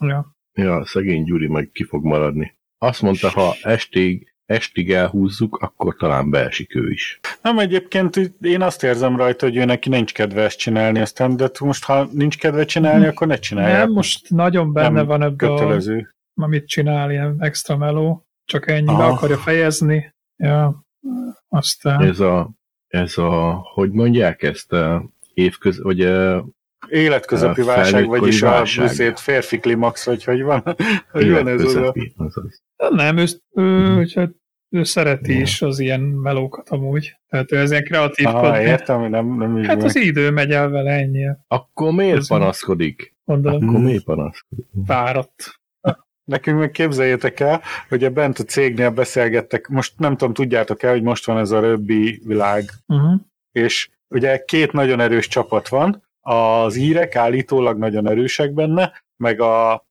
Ja. Ja, szegény Gyuri meg ki fog maradni. Azt mondta, ha estig, estig elhúzzuk, akkor talán beesik ő is. Nem, egyébként én azt érzem rajta, hogy ő neki nincs kedve ezt csinálni, aztán, de most ha nincs kedve csinálni, akkor ne csinálja. Nem, most nagyon benne Nem van ebbe a, kötelező. amit csinál, ilyen extra meló, csak ennyi be akarja fejezni. Ja, aztán... Ez a, ez a, hogy mondják ezt, a évköz, vagy a, Életközepi A válság, vagyis a válság. büszét férfi klimax, vagy hogy van, hogy van ez a... azaz. Nem, ő, ő, Mhm. ő, ő szereti Ja. is az ilyen melókat amúgy. Tehát ő ez ilyen kreatív Aha, értem, nem, nem így Hát van. az idő megy el vele ennyi. Akkor miért Ez- panaszkodik? Gondolom, Akkor miért panaszkodik? fáradt. Nekünk meg képzeljétek el, hogy a bent a cégnél beszélgettek, most nem tudom, tudjátok el, hogy most van ez a röbbi világ, Uh-huh. és ugye két nagyon erős csapat van, az írek állítólag nagyon erősek benne, meg a,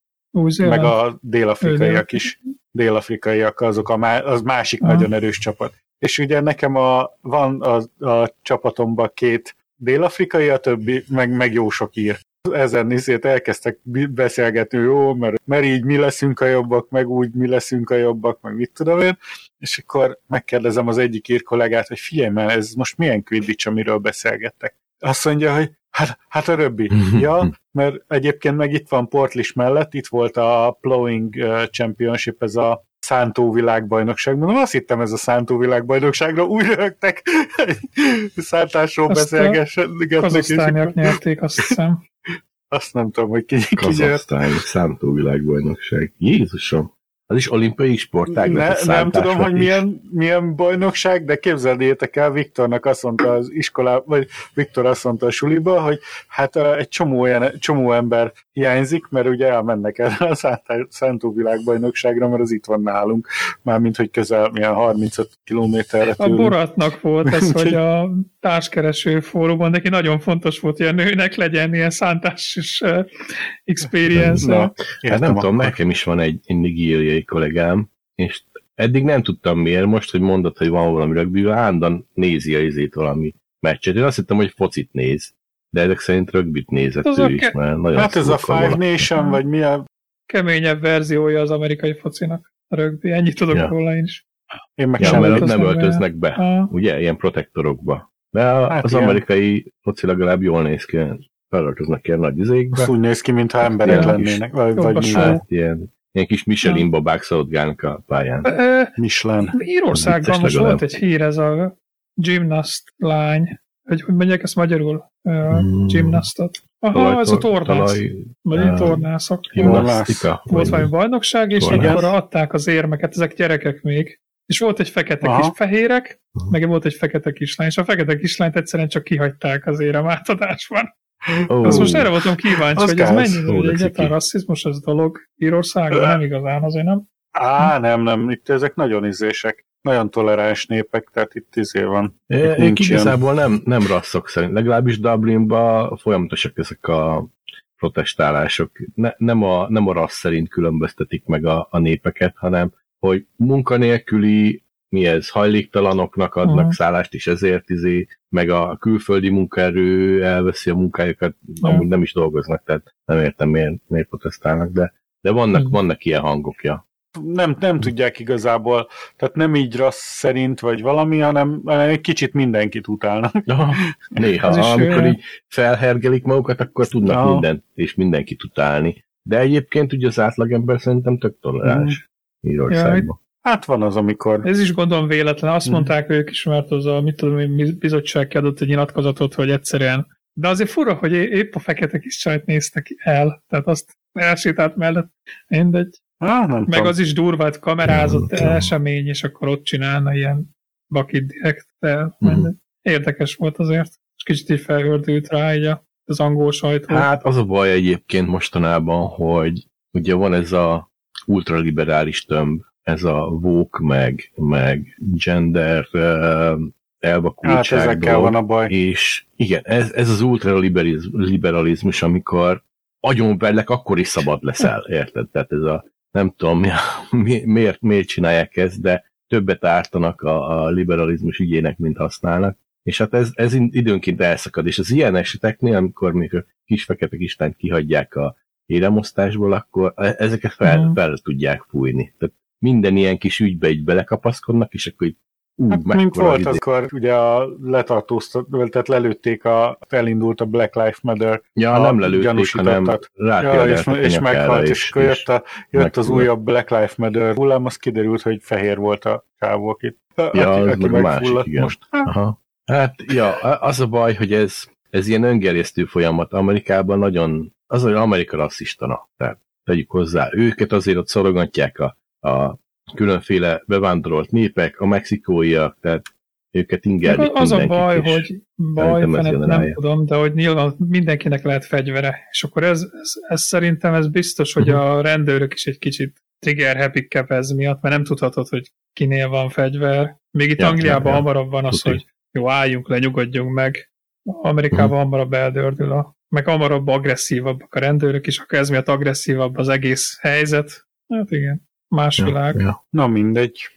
meg a dél-afrikaiak is, dél-afrikaiak azok a má, az másik Aha. nagyon erős csapat. És ugye nekem a, van a, a csapatomban két dél-afrikai, a többi, meg, meg jó sok ír. Ezen izét elkezdtek beszélgetni, jó, mert, mert így mi leszünk a jobbak, meg úgy mi leszünk a jobbak, meg mit tudom én, és akkor megkérdezem az egyik ír kollégát, hogy figyelj már, ez most milyen Quidditch, amiről beszélgettek. Azt mondja, hogy hát, hát a röbbi. ja, mert egyébként meg itt van Portlis mellett, itt volt a Plowing Championship, ez a szántó világbajnokság. Mondom, azt hittem ez a szántó világbajnokságra, úgy rögtek, szántásról és Kazasztániak nyerték, azt hiszem. Azt nem tudom, hogy ki, ki nyert. Kazasztány számítóvilágbajnokság. Jézusom! Az is olimpiai sportág Ne, nem tudom, hogy is. milyen, milyen bajnokság, de képzeljétek el, Viktornak azt mondta az iskolá, vagy Viktor azt mondta a suliba, hogy hát egy csomó, olyan, csomó ember hiányzik, mert ugye elmennek erre a szántó világbajnokságra, mert az itt van nálunk, mármint, hogy közel milyen 35 kilométerre A tőlünk. Boratnak volt ez, Úgyhogy- hogy a társkereső fórumon neki nagyon fontos volt, hogy a nőnek legyen ilyen szántásos uh, experience Na, Hát értem nem tudom, akkor. nekem is van egy, nigériai kollégám, és eddig nem tudtam miért, most, hogy mondod, hogy van valami rögbi, állandóan nézi a izét valami meccset. Én azt hittem, hogy focit néz, de ezek szerint rögbit nézett Az ő is, mert nagyon Hát ez a Five. Nation, vagy mi a... keményebb verziója az amerikai focinak. A rögbi. Ennyit tudok Ja. róla én is. Én meg Ja, sem mert nem be. öltöznek be, Ah, ugye, ilyen protektorokba. De a, Hát az igen. amerikai foci legalább jól néz ki, felöltöznek ilyen nagy izékbe. Azt úgy néz ki, mintha emberek lennének, vagy, vagy mi. Hát ilyen, ilyen kis Michelin babák szaladgálnak a pályán. Michelin. Írországban most volt egy hír, ez a gymnast lány, hogy hogy mondják ezt magyarul? Uh, Hmm. gymnastot. Aha, Talaj- ez a tornász. talaj- Vagy eh, tornászok. Gimnasztika. Volt valami bajnokság, és akkor adták az érmeket, ezek gyerekek még. És volt egy fekete Aha. kis fehérek, Aha. meg volt egy fekete kislány, és a fekete kislányt egyszerűen csak kihagyták az érem átadásban. Ó, Azt most erre voltam kíváncsi, Az hogy ez mennyire Ó, hogy egyáltalán ciki. rasszizmus ez dolog Írországban, nem igazán, azért nem. Á, nem, nem, itt ezek nagyon izések, nagyon toleráns népek, tehát itt izé van. É, Itt nincs ilyen. igazából nem, nem rasszok szerint. Legalábbis Dublinban folyamatosak ezek a protestálások. Ne, nem, a, nem a rassz szerint különböztetik meg a, a népeket, hanem hogy munkanélküli, mi ez, hajléktalanoknak adnak uh-huh. szállást, és ezért izé, meg a külföldi munkaerő elveszi a munkájukat, Ja. amúgy nem is dolgoznak, tehát nem értem, miért, miért protestálnak, de, de vannak, Mhm. vannak ilyen hangok, ja. Nem, nem tudják igazából, tehát nem így rassz szerint, vagy valami, hanem, hanem egy kicsit mindenkit utálnak. Ja, néha, is, amikor ö, így felhergelik magukat, akkor tudnak Ja. mindent és mindenkit utálni. De egyébként ugye az átlagember szerintem tök toleráns Írországban. Hát van az, amikor Ez is gondolom véletlen. Azt Mhm. mondták ők is, mert az a mit tudom, bizottság kiadott egy nyilatkozatot, hogy egyszerűen. De azért fura, hogy épp a fekete kis csajt néztek el, tehát azt elsétált mellett. Mindegy. Á, nem Meg tudom. az is durvát kamerázott Nem esemény, és akkor ott csinálna ilyen bakit direkt. De Mhm. mindegy. Érdekes volt azért. És kicsit így felhördült rá így az angol sajtó. Hát az a baj egyébként mostanában, hogy ugye van ez a ultraliberális tömb, ez a woke, meg, meg gender uh, elvakultság Hát ezekkel dolog. van a baj. És igen, ez, ez az ultraliberalizmus, amikor agyonverlek, akkor is szabad leszel, érted? Tehát ez a, nem tudom, mi, mi, miért, miért csinálják ezt, de többet ártanak a, a liberalizmus ügyének, mint használnak. És hát ez, ez időnként elszakad, és az ilyen eseteknél, amikor még kis fekete kislányt kihagyják a éremosztásból, akkor e- ezeket fel, Mhm. fel tudják fújni. Tehát minden ilyen kis ügybe így belekapaszkodnak, és akkor így ú, Hát, mint volt, izé- akkor ugye a letartóztat, tehát lelőtték, a, elindult a Black Lives Matter, Ja, a nem lelőtték, hanem ja, és, és meghalt, és akkor jött, a, jött az megfulladt. újabb Black Lives Matter hullám, az kiderült, hogy fehér volt a csávó, akit, Ja, aki, az aki meg másik, igen. most. Hát, Aha. Hát, ja, az a baj, hogy ez, ez ilyen öngerjesztő folyamat. Amerikában nagyon, az, hogy Amerika rasszistana. Tehát tegyük hozzá, őket azért ott szorogatják a, a különféle bevándorolt népek, a mexikóiak, tehát őket ingerlik Az a baj, és hogy baj, fenet, nem tudom, de hogy nyilván mindenkinek lehet fegyvere, és akkor ez, ez, ez szerintem ez biztos, hogy Mhm. a rendőrök is egy kicsit trigger happy ez miatt, mert nem tudhatod, hogy kinél van fegyver. Még itt Ja, Angliában ja, hamarabb van az, Tuti. hogy jó, álljunk le, nyugodjunk meg. Amerikában Mhm. hamarabb eldördül a, meg hamarabb agresszívabbak a rendőrök is, akkor ez miatt agresszívabb az egész helyzet. Hát igen, más világ. Ja, ja. Na mindegy.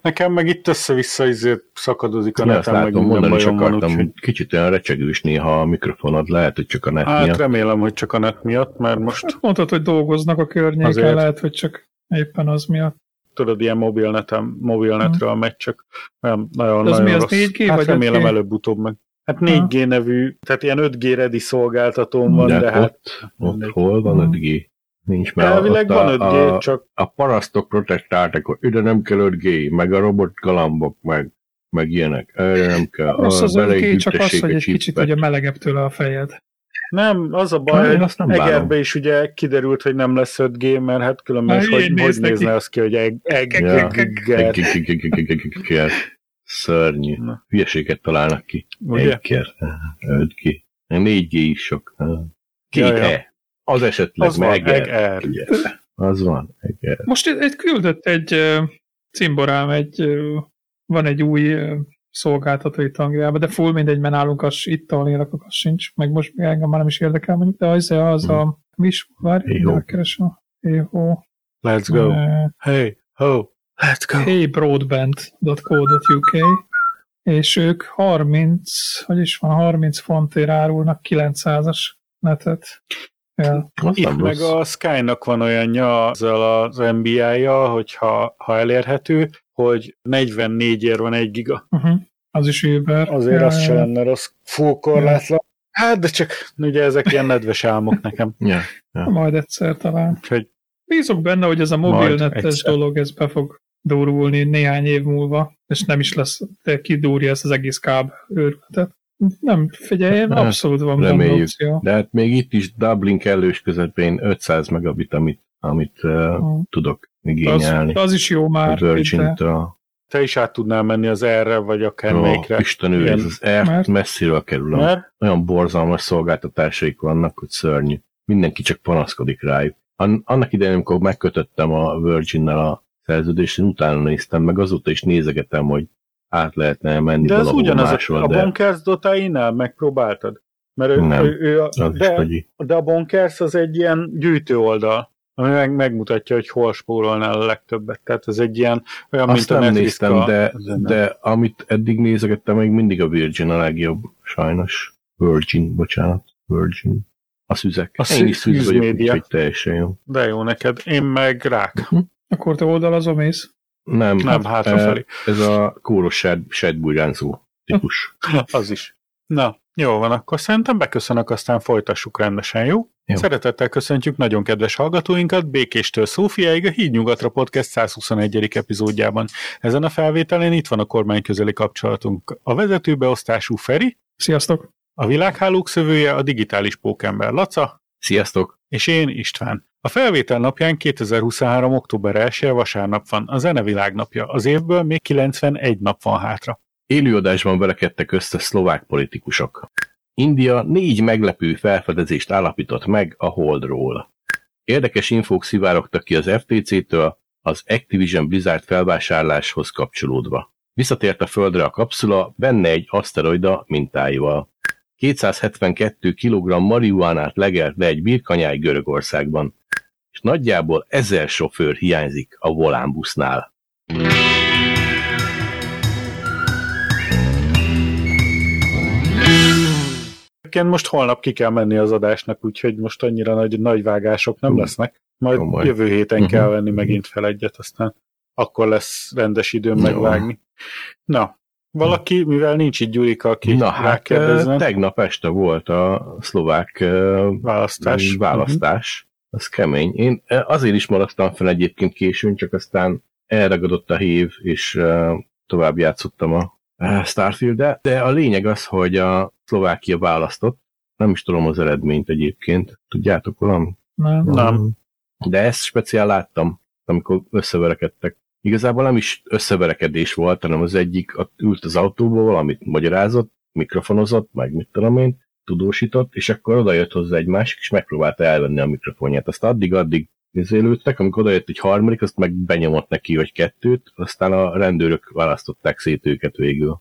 Nekem meg itt össze-vissza izé szakadozik a Ja, neten, meg minden mondani bajom van, akartam, úgyhogy... kicsit olyan recsegős néha a mikrofonod, lehet, hogy csak a net Hát miatt. remélem, hogy csak a net miatt, mert most Hát mondtad, hogy dolgoznak a környéken, Azért. lehet, hogy csak éppen az miatt. tudod, ilyen mobilnetem, mobilnetről megy, csak olyan nagyon, De az nagyon mi, az rossz. 4G hát vagy remélem 5G? előbb-utóbb meg. Hát 4G nevű, tehát ilyen 5G ready szolgáltatóm van, de, de hát ott, ott mindegy. hol van Mhm. 5G? Nincs, mert elvileg van 5G, a, csak a parasztok protestáltak, hogy ide nem kell 5G, meg a robot galambok, meg, meg ilyenek, erre nem kell. Rossz az bele 5G, csak az, hogy egy kicsit ugye melegebb tőle a fejed. nem, az a Na, baj, hogy azt nem bánom. Egerbe is ugye kiderült, hogy nem lesz 5G, mert hát különben Na, hogy, hogy nézne az ki, hogy egger. Szörnyű. Hülyeséget találnak ki. Egger. 5G. 4G is sok. Két. E. Az esetleg, Az van, meg Egger. Egger. Ugye. Az van. Egger. Most egy, egy küldött egy cimborám, egy, van egy új ö, szolgáltató itt Angliában, de full mindegy, mert nálunk az, itt, ahol élek, az sincs, meg most még engem már nem is érdekel mondjuk, de az, az a, mi is, várj, keresem. Ého. Let's go. Eh, Hey, ho, let's go. heybroadband.co.uk és ők 30, hogy is van, 30 fontért árulnak 900-as netet. Ja. Itt nem meg rossz. a Sky-nak van olyanja ezzel az NBA-ja, hogyha ha elérhető, hogy 44 ér van egy giga. Uh-huh. Az is Uber. Azért Ja, az se ja. lenne rossz full korlátlan. Hát, de csak ugye ezek ilyen nedves álmok nekem. Ja. Majd egyszer talán. Úgyhogy Bízok benne, hogy ez a mobilnetes dolog, ez be fog durulni néhány év múlva, és nem is lesz, de kidúrja ezt az egész káb őrületet. Nem, figyelj, Hát, abszolút van reméljük. opció. De hát még itt is Dublin kellős közepén 500 megabit, amit, amit uh, tudok Az, igényelni. az is jó a már. Virgin-től. te is át tudnál menni az erre, vagy akár Ó, melyikre. Isten ő, ez az Air Mert- messziről kerül. Mert Olyan borzalmas szolgáltatásaik vannak, hogy szörnyű. Mindenki csak panaszkodik rájuk. An- annak idején, amikor megkötöttem a Virgin-nel a szerződést, én utána néztem, meg azóta is nézegetem, hogy át lehetne menni de ez ugyanaz, máshol, a, a de Bonkers.ai-nál megpróbáltad? Mert ő, Nem. ő, ő a, de, de a Bonkers az egy ilyen gyűjtő oldal, ami meg, megmutatja, hogy hol spórolnál a legtöbbet. Tehát ez egy ilyen, olyan, Azt mint a nem Netflix néztem, a- de, ennek. de amit eddig nézegettem, még mindig a Virgin a legjobb, sajnos. Virgin, bocsánat, Virgin. A szüzek. A Én is szűz szűz vagyok, média. úgyhogy teljesen jó. De jó neked. Én meg rák. Akkor te oldalazom mész? Nem, Nem, hátrafelé. Ez a kóros sed, sedbújránzó típus. Az is. Na, jó van, akkor szerintem beköszönök, aztán folytassuk rendesen, jó? Jó. Szeretettel köszöntjük nagyon kedves hallgatóinkat Békéstől Szófiáig a Híd Nyugatra Podcast 121. epizódjában. Ezen a felvételen itt van a kormány közeli kapcsolatunk. A vezetőbeosztású Feri, Sziasztok! a világhálók szövője a digitális pókember Laca, Sziasztok! és én István. A felvétel napján 2023. október 1 vasárnap van, a zene világnapja. Az évből még 91 nap van hátra. Élőadásban verekedtek össze szlovák politikusok. India négy meglepő felfedezést állapított meg a Holdról. Érdekes infók szivárogtak ki az FTC-től az Activision Blizzard felvásárláshoz kapcsolódva. Visszatért a Földre a kapszula, benne egy aszteroida mintáival. 272 kg marihuánát legelt le egy birkanyáj Görögországban, és nagyjából ezer sofőr hiányzik a volánbusznál. Egyébként most holnap ki kell menni az adásnak, úgyhogy most annyira nagy, nagy vágások nem lesznek. Majd komoly. jövő héten Mhm. kell venni megint fel egyet, aztán akkor lesz rendes időm Jó. megvágni. Na, valaki, mivel nincs itt Gyurika, aki Na hát tegnap este volt a szlovák választás. Választás. Az kemény. Én azért is maradtam fel egyébként későn, csak aztán elragadott a hív, és tovább játszottam a eh, Starfield-de. De a lényeg az, hogy a Szlovákia választott. Nem is tudom az eredményt egyébként. Tudjátok valami? Nem. Nem. De ezt speciál láttam, amikor összeverekedtek. Igazából nem is összeverekedés volt, hanem az egyik ült az autóba, valamit magyarázott, mikrofonozott, meg mit tudom én, tudósított, és akkor oda jött hozzá egy másik, és megpróbálta elvenni a mikrofonját. Azt addig-addig izélődtek, amikor oda jött egy harmadik, azt meg benyomott neki, vagy kettőt, aztán a rendőrök választották szét őket végül.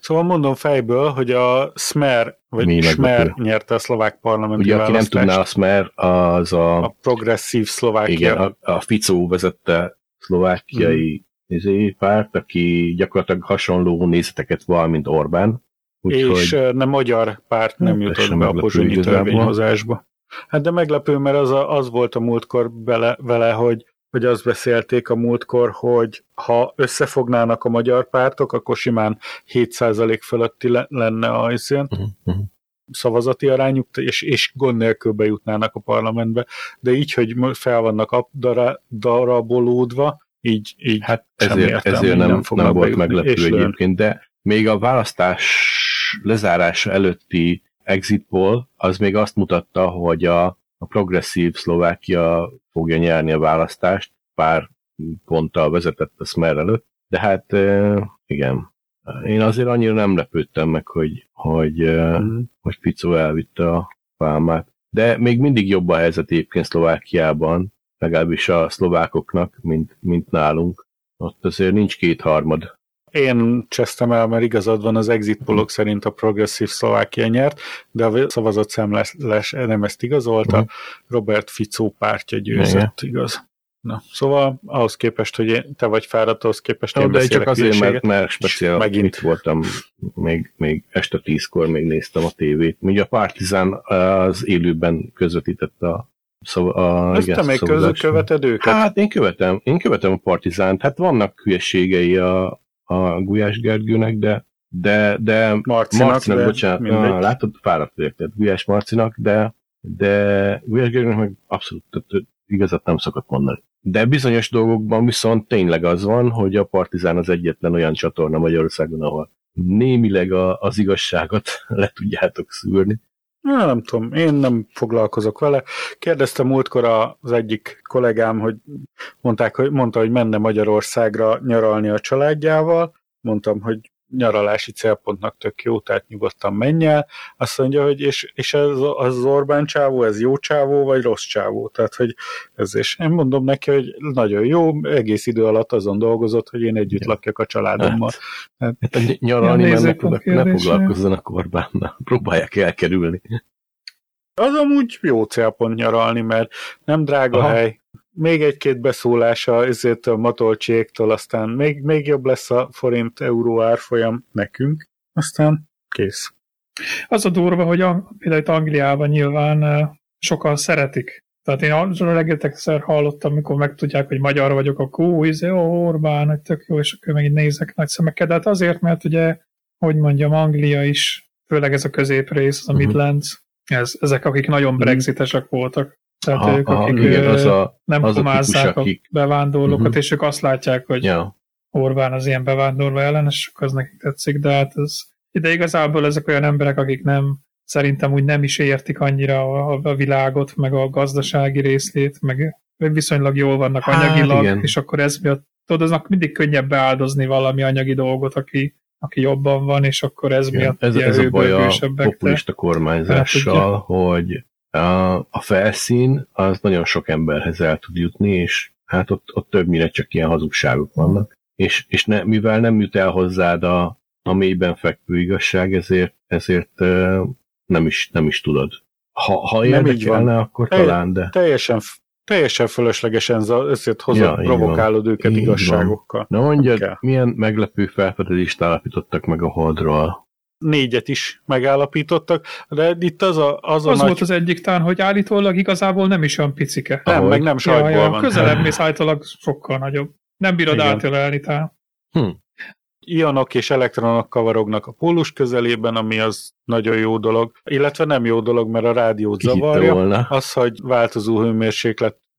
Szóval mondom fejből, hogy a Smer, vagy Mi Smer meglepő. nyerte a szlovák parlamenti Ugye, aki nem tudná, azt mert az a, a progresszív Szlovákia. igen, a, a Ficó vezette szlovákiai mm. párt, aki gyakorlatilag hasonló nézeteket val, mint Orbán. és Úgyhogy nem magyar párt nem Hát, jutott be a pozsonyi törvényhozásba. Hát de meglepő, mert az, a, az volt a múltkor bele, vele, hogy, hogy azt beszélték a múltkor, hogy ha összefognának a magyar pártok, akkor simán 7% fölötti le, lenne a izén, Mhm, mhm. Szavazati arányuk, és, és gond nélkül bejutnának a parlamentbe, de így, hogy fel vannak darabolódva, így, így Hát ezért, ezért nem, nem, nem volt bejutni. meglepő egyébként, de még a választás lezárása előtti exit poll, az még azt mutatta, hogy a, a progresszív Szlovákia fogja nyerni a választást, pár ponttal vezetett a Smer előtt, de hát igen, én azért annyira nem lepődtem meg, hogy, hogy, Mhm. hogy Picó elvitte a pálmát. De még mindig jobb a helyzet egyébként Szlovákiában, legalábbis a szlovákoknak, mint, mint nálunk. Ott azért nincs kétharmad. Én csesztem el, mert igazad van, az exit pollok szerint a progresszív Szlovákia nyert, de a szavazat szemles nem ezt igazolta, Mhm. Robert Ficó pártja győzött, igaz. Na, szóval ahhoz képest, hogy én, te vagy fáradt, ahhoz képest No, én de csak azért, mert, mert speciál megint. itt voltam, még, még este tízkor még néztem a tévét. Ugye a Partizán az élőben közvetítette a, szava, a Ezt te még szavazást. követed őket? Hát én követem, én követem a Partizánt. Hát vannak hülyeségei a, a Gulyás Gergőnek, de de, de Marcinak, Marcinak, de bocsánat, mindegy. ah, látod, fáradt érted, Gulyás Marcinak, de, de Gulyás Gergőnek meg abszolút tehát, igazat nem szokott mondani. De bizonyos dolgokban viszont tényleg az van, hogy a Partizán az egyetlen olyan csatorna Magyarországon, ahol némileg a, az igazságot le tudjátok szűrni. Na, nem tudom, én nem foglalkozok vele. Kérdeztem múltkor az egyik kollégám, hogy mondták, hogy mondta, hogy menne Magyarországra nyaralni a családjával. Mondtam, hogy nyaralási célpontnak tök jó, tehát nyugodtan menj el. Azt mondja, hogy és, és ez az Orbán csávó, ez jó csávó, vagy rossz csávó? Tehát, hogy ez és én mondom neki, hogy nagyon jó, egész idő alatt azon dolgozott, hogy én együtt lakjak a családommal. Hát a ny- nyaralni mennek nézőpont oda, ne foglalkozzanak Orbánnal, próbálják elkerülni. Az amúgy jó célpont nyaralni, mert nem drága Aha. hely, még egy-két beszólása ezért a matolcséktól, aztán még, még jobb lesz a forint-euró árfolyam nekünk, aztán kész. Az a durva, hogy a, például itt Angliában nyilván sokan szeretik. Tehát én arról rengetegszer hallottam, amikor megtudják, hogy magyar vagyok, akkor ó, izé, ó, Orbán, hogy tök jó, és akkor megint nézek nagy szemekkel. De hát azért, mert ugye, hogy mondjam, Anglia is, főleg ez a középrész, az a Mhm. Midlands, ez, ezek, akik nagyon brexitesek voltak. Tehát Aha, ők, aha, akik igen, az a, nem az a komázzák típus, a akik- bevándorlókat, Mhm. és ők azt látják, hogy ja, Orbán az ilyen bevándorló ellenes, akkor az nekik tetszik, de hát ez, de igazából ezek olyan emberek, akik nem, szerintem úgy nem is értik annyira a, a világot, meg a gazdasági részlét, meg viszonylag jól vannak Hát, anyagilag, igen. és akkor ez miatt, tudod, aznak mindig könnyebb beáldozni valami anyagi dolgot, aki, aki jobban van, és akkor ez igen. miatt ez, ez a baj a populista kormányzással, hogy a, a felszín az nagyon sok emberhez el tud jutni, és hát ott, ott többnyire csak ilyen hazugságok vannak. És, és ne, mivel nem jut el hozzád a, a mélyben fekvő igazság, ezért, ezért nem is, nem is tudod. Ha, ha érdekelne, akkor Telj- talán, de Teljesen, teljesen fölöslegesen ezért hozod, Ja, így van. provokálod őket Így van. igazságokkal. Na mondjad, milyen meglepő felfedezést állapítottak meg a Holdról? Négyet is megállapítottak, de itt az a, az a Az nagy... volt az egyik tán, hogy állítólag igazából nem is olyan picike. Nem, Ahogy- meg nem sajtból ja, ja, van. közelebb mész állítólag sokkal nagyobb. Nem bírod Igen. átölelni talán. Hm. ionok és elektronok kavarognak a pólus közelében, ami az nagyon jó dolog, illetve nem jó dolog, mert a rádiót Ki zavarja. volna? Az, hogy változó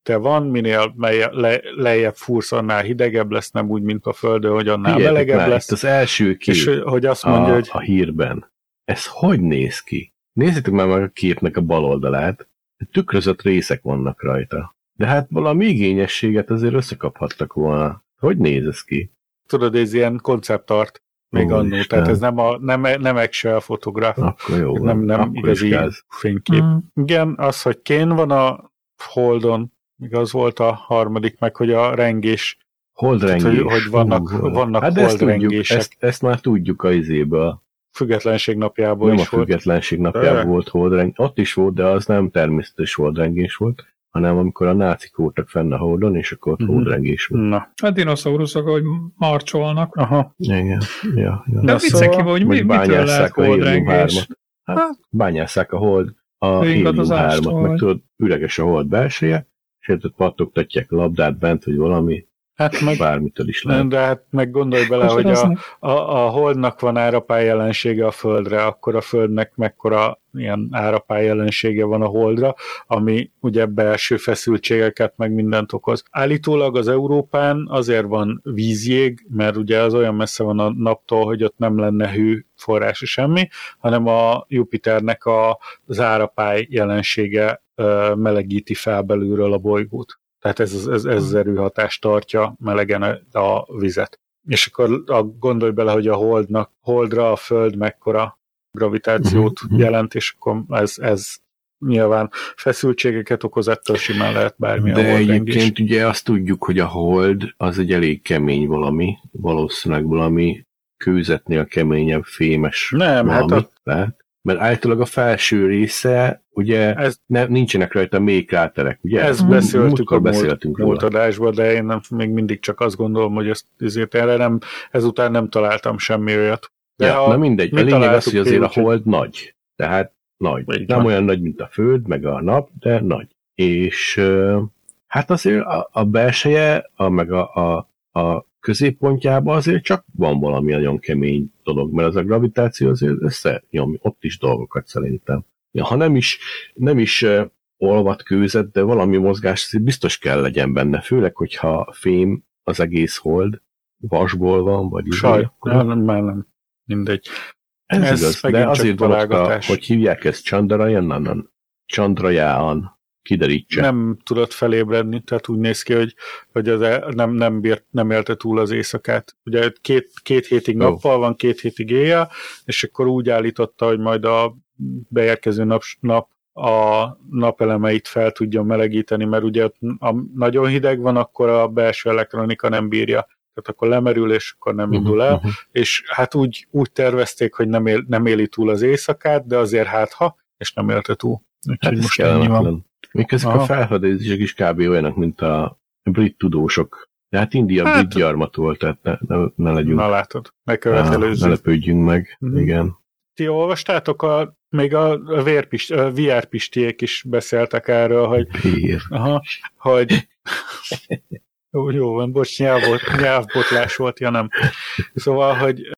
hőmérséklete van, minél melye, le, lejjebb fúrsz, annál hidegebb lesz, nem úgy, mint a Földön, hogy annál Figyeljetek melegebb már, lesz. itt az első kép És hogy azt mondja, a, hogy a hírben. Ez hogy néz ki? Nézzétek már meg a képnek a bal oldalát. Tükrözött részek vannak rajta. De hát valami igényességet azért összekaphattak volna. Hogy néz ez ki? tudod, ez ilyen konceptart még annó, tehát ez nem, a, nem, nem actual fotográf, Akkor jó. nem, nem Akkor igazi fénykép. Mm. Igen, az, hogy Kén van a Holdon, igaz volt a harmadik, meg hogy a rengés Holdrengés. Tehát, hogy- hogy vannak- Hú, vannak hát ezt tudjuk, ezt, ezt, már tudjuk a izéből. függetlenség napjából Nem a is volt. függetlenség napjában Tényleg? volt holdreng. Ott is volt, de az nem természetes holdrengés volt, hanem amikor a nácik voltak fenn a holdon, és akkor ott Mhm. holdrengés volt. Na, A dinoszauruszok, hogy marcsolnak. aha. Igen. Ja, ja. De Na, viccen szóval- hogy mi, mitől lehet a holdrengés? 3-at. Hát, bányásszák a hold, a 3-at, meg tudod, üreges a hold belseje, és ott pattogtatják labdát bent, vagy valami, Hát meg, bármitől is lehet. de hát meg gondolj bele, Most hogy a, a, a Holdnak van árapály jelensége a Földre, akkor a Földnek mekkora ilyen árapály jelensége van a Holdra, ami ugye belső feszültségeket meg mindent okoz. Állítólag az Európán azért van vízjég, mert ugye az olyan messze van a naptól, hogy ott nem lenne hő forrása semmi, hanem a Jupiternek a, az árapály jelensége melegíti fel belülről a bolygót. Tehát ez, ez, ez, az erőhatást tartja melegen a, a vizet. És akkor a, gondolj bele, hogy a holdnak, holdra a föld mekkora gravitációt Mhm, mhm. jelent, és akkor ez, ez nyilván feszültségeket okoz, ettől simán lehet bármi a De holdrengés. egyébként ugye azt tudjuk, hogy a hold az egy elég kemény valami, valószínűleg valami kőzetnél keményebb, fémes Nem, hát valami, a- lehet. Mert általában a felső része, ugye Ez- ne, nincsenek rajta még kráterek, ugye? Ezt beszéltük Múltkor a múlt, beszéltünk múlt róla. adásban, de én nem, még mindig csak azt gondolom, hogy ezt ezért erre nem, ezután nem találtam semmi olyat. De ja, ha na mindegy, mi a lényeg az, hogy azért a hold nagy. Tehát nagy. Így nem van. olyan nagy, mint a Föld, meg a nap, de nagy. És hát azért a, a belseje, a, meg a, a, a középpontjában azért csak van valami nagyon kemény dolog, mert az a gravitáció azért összenyom ott is dolgokat szerintem. Ja, ha nem is, nem is olvat kőzet, de valami mozgás biztos kell legyen benne, főleg, hogyha fém az egész hold, vasból van, vagy izé, Saj, akkor- nem, nem, már nem. Mindegy. ez, Ez igaz, de azért találgatás. hogy hívják ezt Chandrayaan, Chandrayaan, kiderítse. Nem tudott felébredni, tehát úgy néz ki, hogy, hogy az nem, nem, bírt, nem élte túl az éjszakát. Ugye két, két hétig Ó. nappal van, két hétig éjjel, és akkor úgy állította, hogy majd a beérkező nap, nap a napelemeit fel tudja melegíteni, mert ugye ott a nagyon hideg van, akkor a belső elektronika nem bírja. Tehát akkor lemerül, és akkor nem indul el. Uh-huh. és hát úgy, úgy tervezték, hogy nem, él, nem éli túl az éjszakát, de azért hát ha, és nem élte túl. Úgyhogy Hát most ennyi van. Még ezek Aha. a felfedezések is kb. olyanok, mint a brit tudósok. De hát India Hát- brit gyarmat volt, tehát ne, ne, ne legyünk, Na látod, Á, megkövetelőző. ne lepődjünk meg. Mhm. Igen. Ti olvastátok, a, még a, a, vérpist, a VR pistiek is beszéltek erről, hogy, Pér. aha, hogy jó, jó van, bocs, nyelvbot, nyelvbotlás volt, ja nem. Szóval, hogy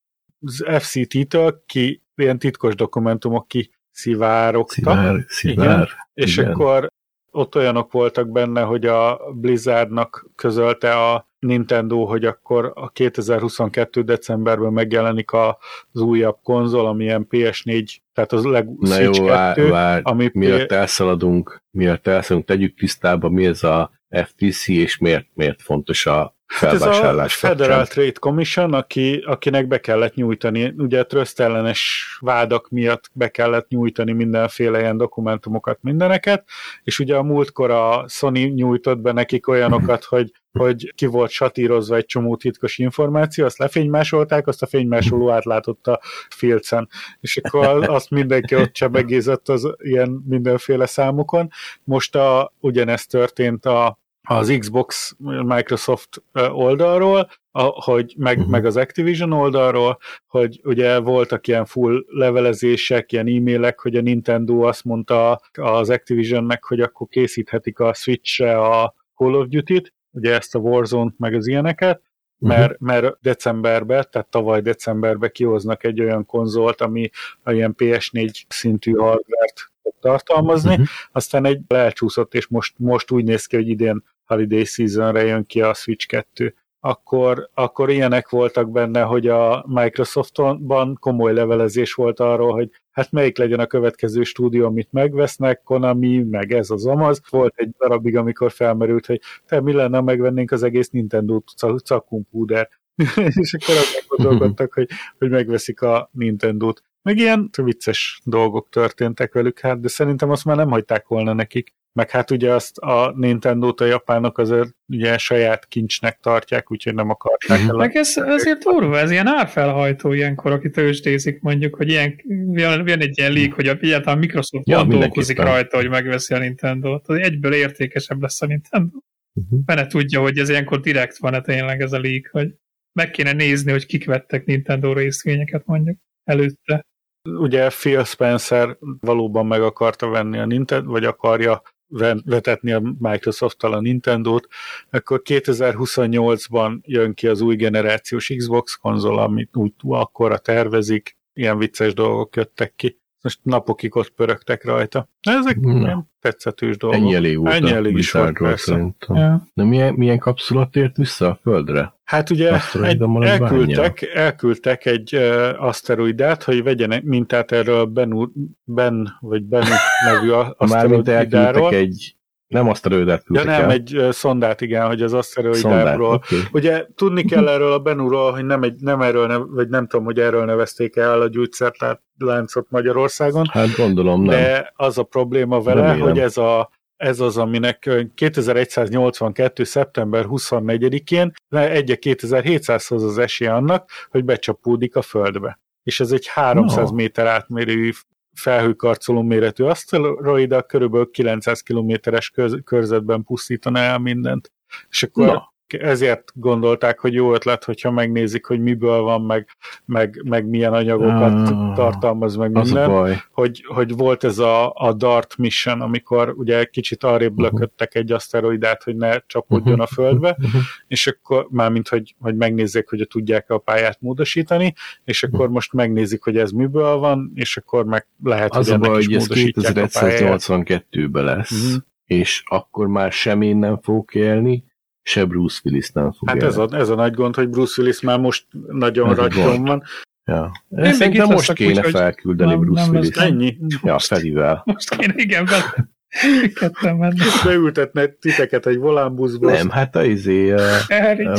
az FCT-től ki, ilyen titkos dokumentumok ki szivárogtak, Szivár, szivár. És Igen. akkor ott olyanok voltak benne, hogy a Blizzardnak közölte a Nintendo, hogy akkor a 2022. decemberben megjelenik az újabb konzol, ami ilyen PS4, tehát az leg Na Switch jó, vár, 2, vár, ami mielőtt elszaladunk, mielőtt elszaladunk, tegyük tisztába, mi ez a FTC, és miért, miért fontos a Hát ez a felvásárlás Federal. Trade Commission, aki, akinek be kellett nyújtani, ugye trösztellenes vádak miatt be kellett nyújtani mindenféle ilyen dokumentumokat, mindeneket, és ugye a múltkor a Sony nyújtott be nekik olyanokat, hogy, hogy ki volt satírozva egy csomó titkos információ, azt lefénymásolták, azt a fénymásoló átlátott a filcen, és akkor azt mindenki ott csebegézett az ilyen mindenféle számokon. Most a, ugyanezt történt a az Xbox Microsoft oldalról, a, hogy meg, Mhm. meg az Activision oldalról, hogy ugye voltak ilyen full levelezések, ilyen e-mailek, hogy a Nintendo azt mondta az Activisionnek, hogy akkor készíthetik a Switch-re a Call of Duty-t, ugye ezt a Warzone-t, meg az ilyeneket, mert, mert decemberben, tehát tavaly decemberben kihoznak egy olyan konzolt, ami ilyen PS4 szintű hardware-t fog tartalmazni, Mhm. aztán egy elcsúszott, és most, most úgy néz ki, hogy idén Holiday Seasonre jön ki a Switch 2. Akkor, akkor ilyenek voltak benne, hogy a Microsoftban komoly levelezés volt arról, hogy hát melyik legyen a következő stúdió, amit megvesznek, Konami, meg ez az amaz. Volt egy darabig, amikor felmerült, hogy te mi lenne, ha megvennénk az egész Nintendo cakumpúder. és akkor azok gondolkodtak, hogy, hogy megveszik a Nintendo-t. Meg ilyen vicces dolgok történtek velük, hát, de szerintem azt már nem hagyták volna nekik. Meg hát ugye azt a Nintendo-t a japánok azért ugye saját kincsnek tartják, úgyhogy nem akarták Mhm. el. Meg ez azért durva, ez ilyen árfelhajtó ilyenkor, aki tőzsdézik mondjuk, hogy ilyen, jön, jön egy ilyen leak, hogy a, egyáltalán Microsoft Ja, mindenképpen. rajta, hogy megveszi a Nintendo-t. Az egyből értékesebb lesz a Nintendo. Mhm. Benne tudja, hogy ez ilyenkor direkt van-e tényleg ez a leak, hogy meg kéne nézni, hogy kik vettek Nintendo részvényeket mondjuk előtte. Ugye Phil Spencer valóban meg akarta venni a Nintendo, vagy akarja vetetni a Microsoft-tal a Nintendo-t, akkor 2028-ban jön ki az új generációs Xbox konzol, amit úgy akkorra tervezik, ilyen vicces dolgok jöttek ki. Most napokig ott pörögtek rajta. Ezek Na. ilyen tetszetős dolgok. Ennyi elég volt Ennyi elég is volt, persze. szerintem. Ja. De milyen, milyen kapszula tért vissza a Földre? Hát ugye egy, elküldtek, elküldtek egy uh, aszteroidát, hogy vegyenek mintát erről Ben, ben vagy Ben nevű a- Mármint elküldtek aszteroidáról. egy... Nem aszteroidát Ja küldtek nem, el. egy szondát, igen, hogy az aszteroidáról. Okay. Ugye tudni kell erről a Benúról, hogy nem, egy, nem erről, nev, vagy nem tudom, hogy erről nevezték el a gyógyszertár láncot Magyarországon, Hát gondolom nem. de az a probléma vele, Remélem. hogy ez, a, ez az, aminek ö, 2182. szeptember 24-én 1 2700-hoz az esélye annak, hogy becsapódik a földbe. És ez egy 300 No. méter átmérőjű felhőkarcoló méretű aszteroida, körülbelül 900 kilométeres körzetben pusztítaná el mindent. És akkor Na. Ezért gondolták, hogy jó ötlet, hogyha megnézik, hogy miből van, meg, meg, meg milyen anyagokat Ah, tartalmaz, meg minden hogy, hogy volt ez a, a DART mission, amikor ugye kicsit arrébb Uh-huh. lököttek egy aszteroidát, hogy ne csapódjon Uh-huh. a földbe, Uh-huh. és akkor mármint, hogy, hogy megnézzék, hogy tudják a pályát módosítani, és akkor most megnézik, hogy ez miből van, és akkor meg lehet, Az hogy ennek baj, is hogy ez módosítják a pályáját. 2182-ben lesz, Mhm. és akkor már sem én nem fogok élni, se Bruce Willis nem fog Hát ez a, ez a nagy gond, hogy Bruce Willis már most nagyon ragyon van. Ja. itt Szerintem most leszek, kéne úgyhogy felküldeni nem- Bruce nem Willis. Ennyi. Ja, Fedivel. Most kéne, igen, be, ketten menni. Beültetne titeket egy volánbuszba. Nem, hát a izé, uh,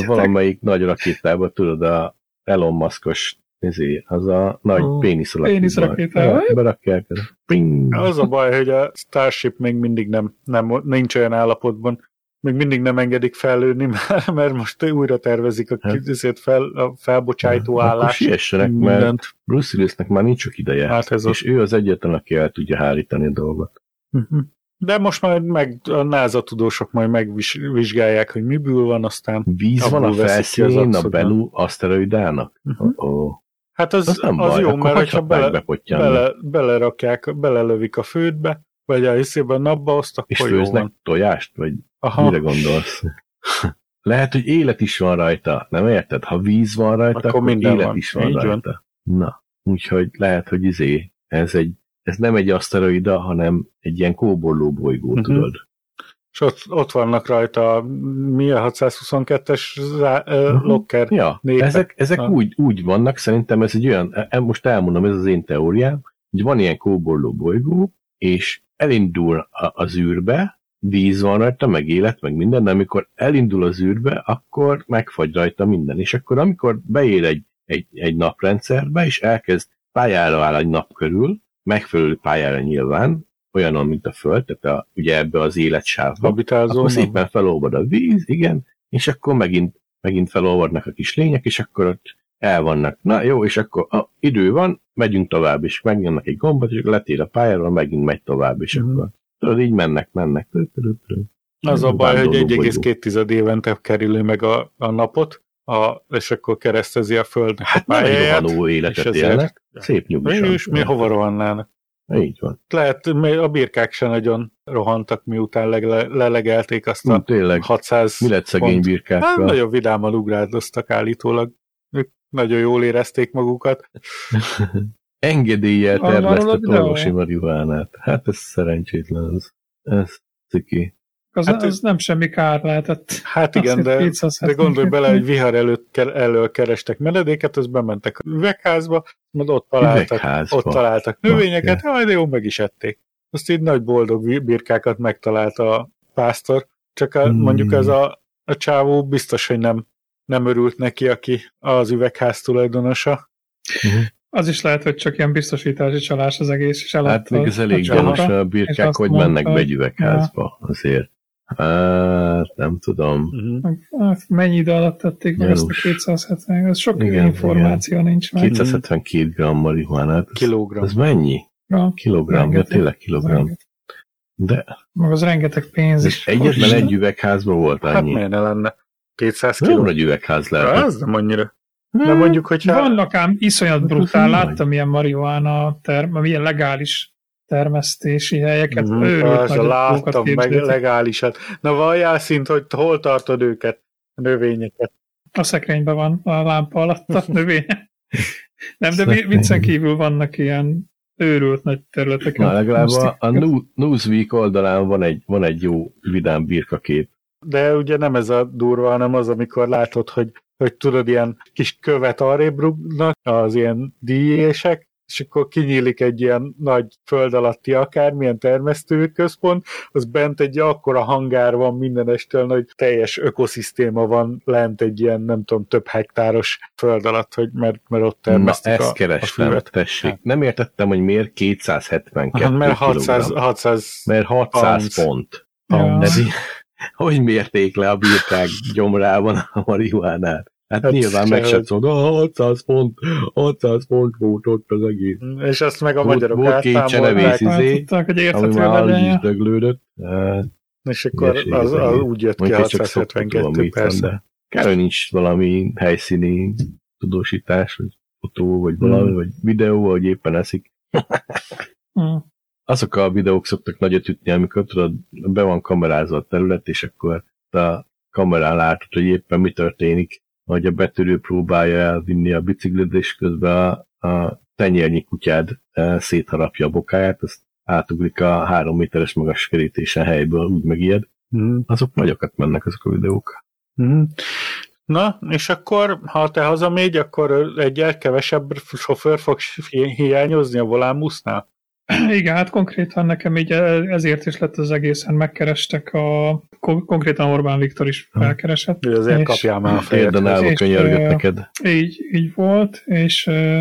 valamelyik nagy rakétába, tudod, a Elon Muskos izé, az a nagy Ó, pénisz pénisz rakétába. Be- Berakják. Ping. Az a baj, hogy a Starship még mindig nem, nem nincs olyan állapotban, még mindig nem engedik fellőni, mert, mert most újra tervezik a, Hát. hát. fel, a felbocsájtó Akkor állást. siessenek, mert mindent. Bruce Willisnek már nincs sok ideje, Hát ez és ő az egyetlen, aki el tudja hárítani a dolgot. Mhm. De most majd meg, a NASA tudósok majd megvizsgálják, hogy miből van, aztán Víz van a az felszínén a. Belú aszteroidának? uh-huh. Oh, hát az, az nem az baj, jó, mert hagyhatnák bele, bele, belerakják, belelövik a fődbe, vagy a hiszében napba, azt És akkor jó főznek van. tojást? Vagy Aha. mire gondolsz? Lehet, hogy élet is van rajta, nem érted? Ha víz van rajta, Akkor akkor, minden élet van. is van Így van. rajta. Na, úgyhogy lehet, hogy izé, ez egy ez nem egy aszteroida, hanem egy ilyen kóborló bolygó, Mhm. tudod? És ott, ott vannak rajta, mi a 622-es zá- ö, Mhm. locker? Ja, Népek. ezek, ezek úgy, úgy vannak, szerintem ez egy olyan, e- most elmondom, ez az én teóriám, hogy van ilyen kóborló bolygó, és elindul a, az űrbe, víz van rajta, meg élet, meg minden, de amikor elindul az űrbe, akkor megfagy rajta minden. És akkor amikor beér egy, egy, egy naprendszerbe, és elkezd pályára áll egy nap körül, megfelelő pályára nyilván, olyanon, mint a Föld, tehát a, ugye ebbe az életsávba, Habitálzó. akkor szépen felolvad a víz, igen, és akkor megint, megint felolvadnak a kis lények, és akkor ott el vannak. Na jó, és akkor a, idő van, megyünk tovább, és megnyomnak egy gombot, és letér a pályáról, megint megy tovább, és Mhm. akkor tudod, így mennek, mennek. Az a baj, hogy Vándorló 1,2 évente kerüli meg a, a napot, a, és akkor keresztezi a földnek Hát a pályáját. életet élnek. Szép nyugisan. És mi hova rohannának? Így van. Lehet, még a birkák se nagyon rohantak, miután le- lelegelték azt Hú, a tényleg, 600 mi lett szegény pont. Hát birkákkal? nagyon vidáman ugrádoztak állítólag. Ők nagyon jól érezték magukat. Engedéllyel termesztett videó? orvosi marihuánát. Hát ez szerencsétlen. Ez, ez ciki. Az, Hát hát, az nem semmi kár lehetett. Hát Azt igen, de, 270 de gondolj bele, hogy vihar előtt elől kerestek menedéket, az bementek a üvegházba, majd ott találtak, Üvegházba. ott találtak növényeket, jaj, de jó, meg is ették. Azt így nagy boldog birkákat megtalálta a pásztor, csak a, Hmm. mondjuk ez a, a csávó biztos, hogy nem, nem örült neki, aki az üvegház tulajdonosa. Az is lehet, hogy csak ilyen biztosítási csalás az egész, és Hát még ez elég gyanús, a birkák hogy mondta, mennek be hogy- egy üvegházba azért. Hát, nem tudom. Uh-huh. Hát, Mennyi idő alatt tették meg ezt a Gyanús. 270, ez sok Igen, információ nincs meg. 272 gram marihuánát. Ez, Kilogramm. ez mennyi? Ja, Kilogramm, ja, rengeteg. tényleg kilogramm. rengeteg. De Meg az rengeteg pénz és is. egyetlen egy üvegházban volt Hát annyi. miért ne lenne? 200 Nagyon kiló? nagy üvegház lehet. Az nem annyira. De mondjuk, hogyha... Vannak ám iszonyat brutál, láttam ilyen marihuána term, milyen legális termesztési helyeket, Mhm, őrült az, nagy láttam, meg legálisat. Na valljál szint, hogy hol tartod őket, a növényeket. A szekrényben van a lámpa alatt a növénye. Nem, de vi- viccen kívül vannak ilyen őrült nagy területek. Na, legalább a, a Newsweek oldalán van egy, van egy jó vidám birkakép. De ugye nem ez a durva, hanem az, amikor látod, hogy, hogy tudod, ilyen kis követ arrébb rúgnak, az ilyen díjések, és akkor kinyílik egy ilyen nagy föld alatti akármilyen termesztőközpont, az bent egy akkora hangár van minden estől, hogy teljes ökoszisztéma van lent egy ilyen, nem tudom, több hektáros föld alatt, hogy mert, mert ott Na, termesztik ezt a, a kerestem, füvet. tessék. Hát. Nem értettem, hogy miért 272 Hát, mert 600, kilogramm. 600 Mert 600 pounds. pont. Ja. Ez hogy mérték le a birkák gyomrában a marihuánát? Hát, Hát nyilván sehogy. megsatszolod, "Ah, 600 pont, 600 pont volt ott az egész. és azt meg a Volt- magyarok volt két átszámolták, csenevész izé, Tudták, hogy Ami már is döglődött. Hát, és akkor Hülyeség az, az az úgy jött ki Mondjuk csak szoktuk 672, mit van, persze. kell, hogy nincs valami helyszíni tudósítás, vagy fotó, vagy valami, Hmm. vagy videó, hogy éppen eszik. Hm. Azok a videók szoktak nagyot ütni, amikor tudod, be van kamerázva a terület, és akkor a kamerán látod, hogy éppen mi történik, hogy a betörő próbálja elvinni a biciklit, és közben a, a tenyérnyi kutyád eh, szétharapja a bokáját, azt átugrik a három méteres magas kerítésen helyből, úgy megijed. Mm. Azok nagyokat mennek azok a videók. Mm. Na, és akkor, ha te hazamégy, akkor egyel kevesebb sofőr fog hi- hiányozni a volánbusznál? Igen, hát konkrétan nekem így ezért is lett az egészen, megkerestek a, kon- konkrétan Orbán Viktor is felkeresett. Hogy azért és kapjál már a fejet. Érden állva könyörgött neked. Így, így volt, és uh,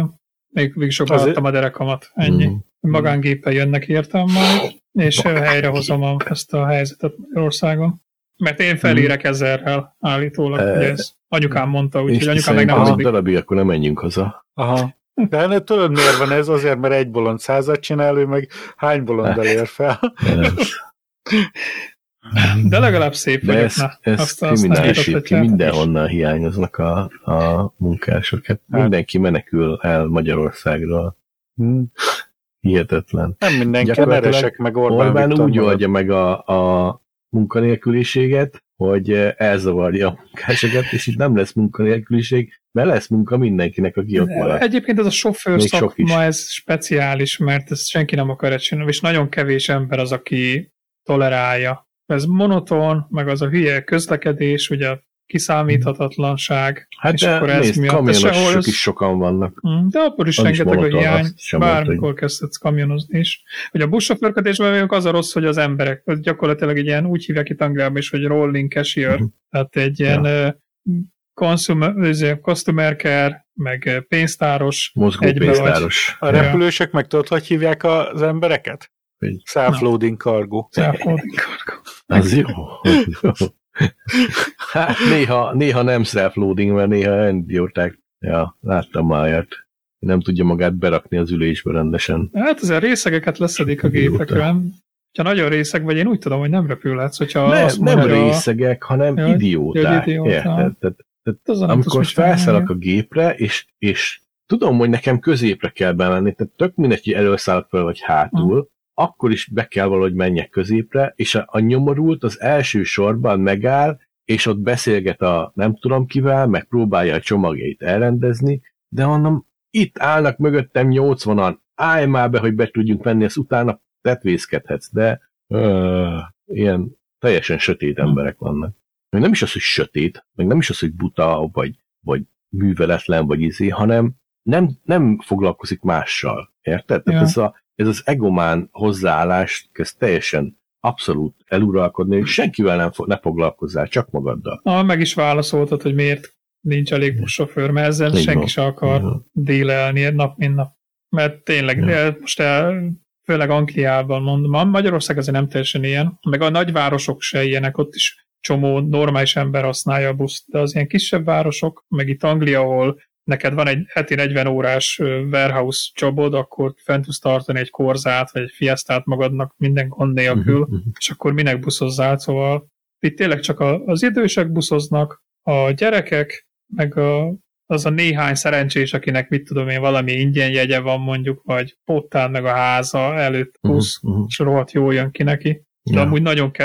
még, még sokan Azért- adtam a derekamat, ennyi. Mm. Magángéppel jönnek értem majd, és helyrehozom a, ezt a helyzetet Magyarországon. Mert én felérek ezerrel állítólag, Eh, hogy ez anyukám mondta, úgyhogy anyukám meg nem mozdul. darabig, akkor nem menjünk haza. Aha. De ennél tudod, miért van ez? Azért, mert egy bolond százat csinál, ő meg hány bolonddal ér fel? De legalább szép De vagyok, ez, na. ez azt- azt kriminális ki, mindenhonnan hiányoznak a, a munkások. Hát mindenki menekül el Magyarországról. Hm. Hihetetlen. Nem mindenki, neresek meg Orbán, Orbán Viktor úgy oldja meg a, a munkanélküliséget, hogy elzavarja a munkásokat, és itt nem lesz munkanélküliség, mert lesz munka mindenkinek, aki ott marad. Egyébként ez a sofőr Még is. szakma, ez speciális, mert ezt senki nem akar csinálni, és nagyon kevés ember az, aki tolerálja. Ez monoton, meg az a hülye közlekedés, ugye kiszámíthatatlanság, Hát és de akkor ez nézd, miatt. Ez kamionosok sehol ez- is sokan vannak. Mm, De akkor is Az is rengeteg a monoton, hiány, bármikor kezdhetsz kamionozni is. Ugye a buszsofőrködésben vagyok, az a rossz, hogy az emberek, az gyakorlatilag egy ilyen, úgy hívják itt Angliában is, hogy rolling cashier, Mhm. tehát egy ilyen Ja. Ja. consumer, ez customer care, meg ö, pénztáros, Mozgó Egybe pénztáros. A repülősök meg tudod, hogy hívják az embereket? Hogy- Self-loading cargo. self-loading cargo. Az jó. Hát néha, néha nem self-loading, mert néha idióták. Ja, láttam már ilyet. Nem tudja magát berakni az ülésbe rendesen. Hát ezen részegeket leszedik a gépekről. Ha nagyon részeg vagy, én úgy tudom, hogy nem repülhetsz, hogyha Ne, azt nem részegek, hanem Ja, idióták. hogy idióta. Érted? Tehát Tehát Azzal nem amikor felszállok a gépre, és, és tudom, hogy nekem középre kell bemenni, tehát tök mindegy, hogy előszállok fel vagy hátul, akkor is be kell valahogy menjek középre, és a, a nyomorult az első sorban megáll, és ott beszélget a nem tudom kivel, meg próbálja a csomagjait elrendezni, de mondom, itt állnak mögöttem 80-an, állj már be, hogy be tudjunk menni, ezt utána tetvészkedhetsz, de uh, ilyen teljesen sötét emberek vannak. Meg nem is az, hogy sötét, meg nem is az, hogy buta, vagy, vagy műveletlen, vagy izé, hanem nem, nem foglalkozik mással. Érted? Ja. Tehát ez, a, ez az egomán hozzáállás kezd teljesen abszolút eluralkodni, hogy senkivel nem fo- ne foglalkozzál, csak magaddal. Na, meg is válaszoltad, hogy miért nincs elég buszsofőr, mert ezzel Így senki van. se akar van. délelni nap, mint nap. Mert tényleg, Ja. de most el, főleg Angliában mondom, Magyarország azért nem teljesen ilyen, meg a nagyvárosok se ilyenek, ott is csomó normális ember használja a buszt, de az ilyen kisebb városok, meg itt Anglia, ahol neked van egy heti 40 órás warehouse jobod, akkor fent tudsz tartani egy korzát, vagy egy fiesztát magadnak minden gond nélkül, Mhm, mhm. és akkor minek buszozzál, szóval itt tényleg csak a, az idősek buszoznak, a gyerekek, meg a, az a néhány szerencsés, akinek mit tudom én, valami ingyen jegye van mondjuk, vagy pottán meg a háza előtt busz, Mhm, mhm. és rohadt jól jön ki neki. De Ja. amúgy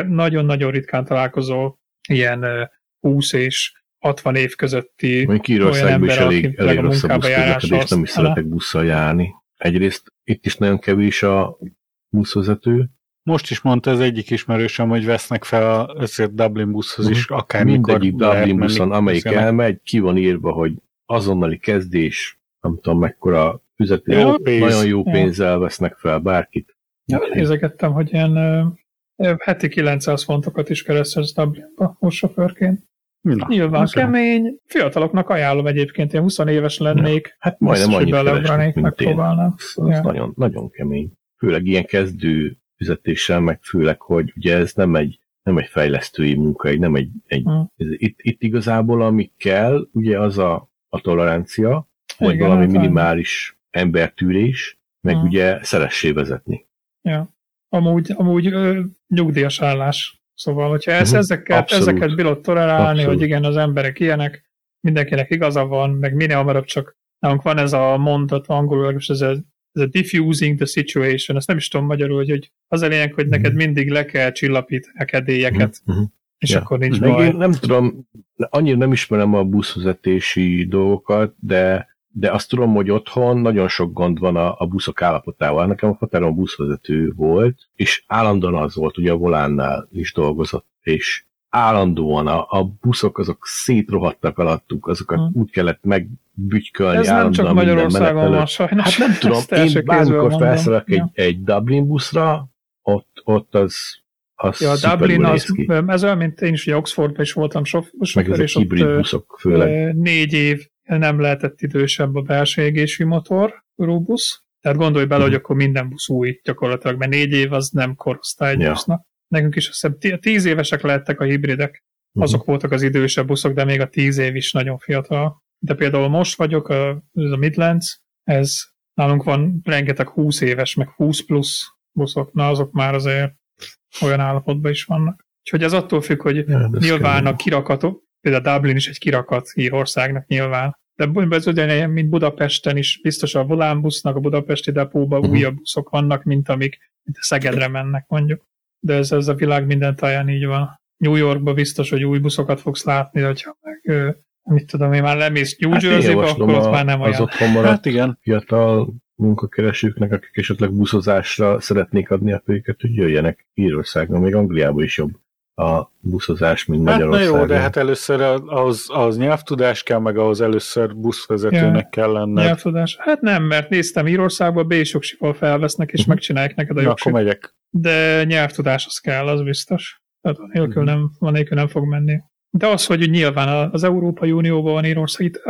nagyon-nagyon ritkán találkozol ilyen ö, 20 és 60 év közötti Mondjuk olyan Írországban is ember, elég, elég a rossz a buszközlekedés, nem is szeretek busszal járni. Egyrészt itt is nagyon kevés a buszvezető, Most is mondta az egyik ismerősöm, hogy vesznek fel a, ezért Dublin buszhoz is, akármikor mindegyik Dublin buszon, amelyik Beszélnek. elmegy, ki van írva, hogy azonnali kezdés, nem tudom mekkora fizetés, Jó pénz. nagyon jó Ja. pénzzel vesznek fel bárkit. Ja, nézegettem, hogy ilyen heti 900 fontokat is keressz Dublinba buszsofőrként. Na, Nyilván az jó. kemény, fiataloknak ajánlom egyébként, én 20 éves lennék, Hát majdnem annyit keresnek, megpróbálnám. Ja. nagyon, nagyon kemény. Főleg ilyen kezdő fizetéssel, meg főleg, hogy ugye ez nem egy, nem egy fejlesztői munka, egy- nem egy, egy Hm. ez, itt, itt igazából ami kell, ugye az a, a tolerancia, vagy Igen, valami hát minimális embertűrés, meg Hm. ugye szeressé vezetni. Ja. Amúgy, amúgy ö, nyugdíjas állás. Szóval, hogyha ezt, Mhm. ezeket, Abszolút. ezeket bírod tolerálni, Abszolút. hogy igen, az emberek ilyenek, mindenkinek igaza van, meg minél hamarabb csak nálunk van ez a mondat angolul, legalábbis ez a, ez a diffusing the situation, ezt nem is tudom magyarul, hogy, hogy az a lényeg, hogy neked mindig le kell csillapítani a kedélyeket, Mhm. és Ja. akkor nincs Meg baj. én nem tudom, annyira nem ismerem a buszvezetési dolgokat, de, de azt tudom, hogy otthon nagyon sok gond van a, a buszok állapotával. Nekem a határon buszvezető volt, és állandóan az volt, ugye a volánnál is dolgozott, és állandóan a, a buszok azok szétrohadtak alattuk, azokat Hm. úgy kellett megbütykölni Ez nem csak Magyarországon van sajnos. Hát nem tudom, én bármikor felszerek egy, Ja. egy Dublin buszra, ott, ott az, az Ja, a Dublin az, ez olyan, mint én is ugye Oxfordban is voltam sof- Meg sofőr, ezek és hibrid buszok főleg. négy év nem lehetett idősebb a belső égésű motor, busz. Tehát gondolj bele, Mhm. hogy akkor minden busz új gyakorlatilag, mert négy év az nem korosztály egy Ja. Nekünk is azt hiszem tí- tíz évesek lettek a hibridek. Mhm. Azok voltak az idősebb buszok, de még a tíz év is nagyon fiatal. De például most vagyok, ez a Midlands, ez nálunk van rengeteg 20 éves, meg 20 plusz buszok, na azok már azért olyan állapotban is vannak. Úgyhogy ez attól függ, hogy Ja, nyilván a kirakatok, például Dublin is egy kirakat Írországnak nyilván, de ez ugyanilyen, mint Budapesten is, biztos a volánbusznak a budapesti depóban Mhm. újabb buszok vannak, mint amik mint a Szegedre mennek mondjuk. De ez, ez a világ minden táján így van. New Yorkban biztos, hogy új buszokat fogsz látni, hogyha meg, mit tudom én, már lemész New Hát Jersey-be, akkor ott a- már nem az olyan. otthon maradt Hát igen. fiatal munkakeresőknek, akik esetleg buszozásra szeretnék adni a péket, hogy jöjjenek Írországon, még Angliában is jobb a buszozás, mint Hát na Magyarországon. jó, de hát először ahhoz, ahhoz nyelvtudás kell, meg ahhoz először buszvezetőnek kell lenned. Nyelvtudás. Hát nem, mert néztem Írországban, B jogsival felvesznek, és Mhm. megcsinálják neked a Na, akkor megyek. De nyelvtudás az kell, az biztos. Tehát nélkül nem, van nélkül nem fog menni. De az, hogy nyilván az Európai Unióban van Írország, itt,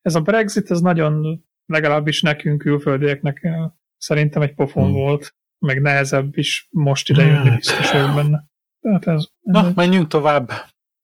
ez a Brexit, ez nagyon legalábbis nekünk külföldieknek szerintem egy pofon Hmm. volt, meg nehezebb is most ide jönni, Hát. biztos vagyok benne. Tehát ez, ez Na, egy- menjünk tovább.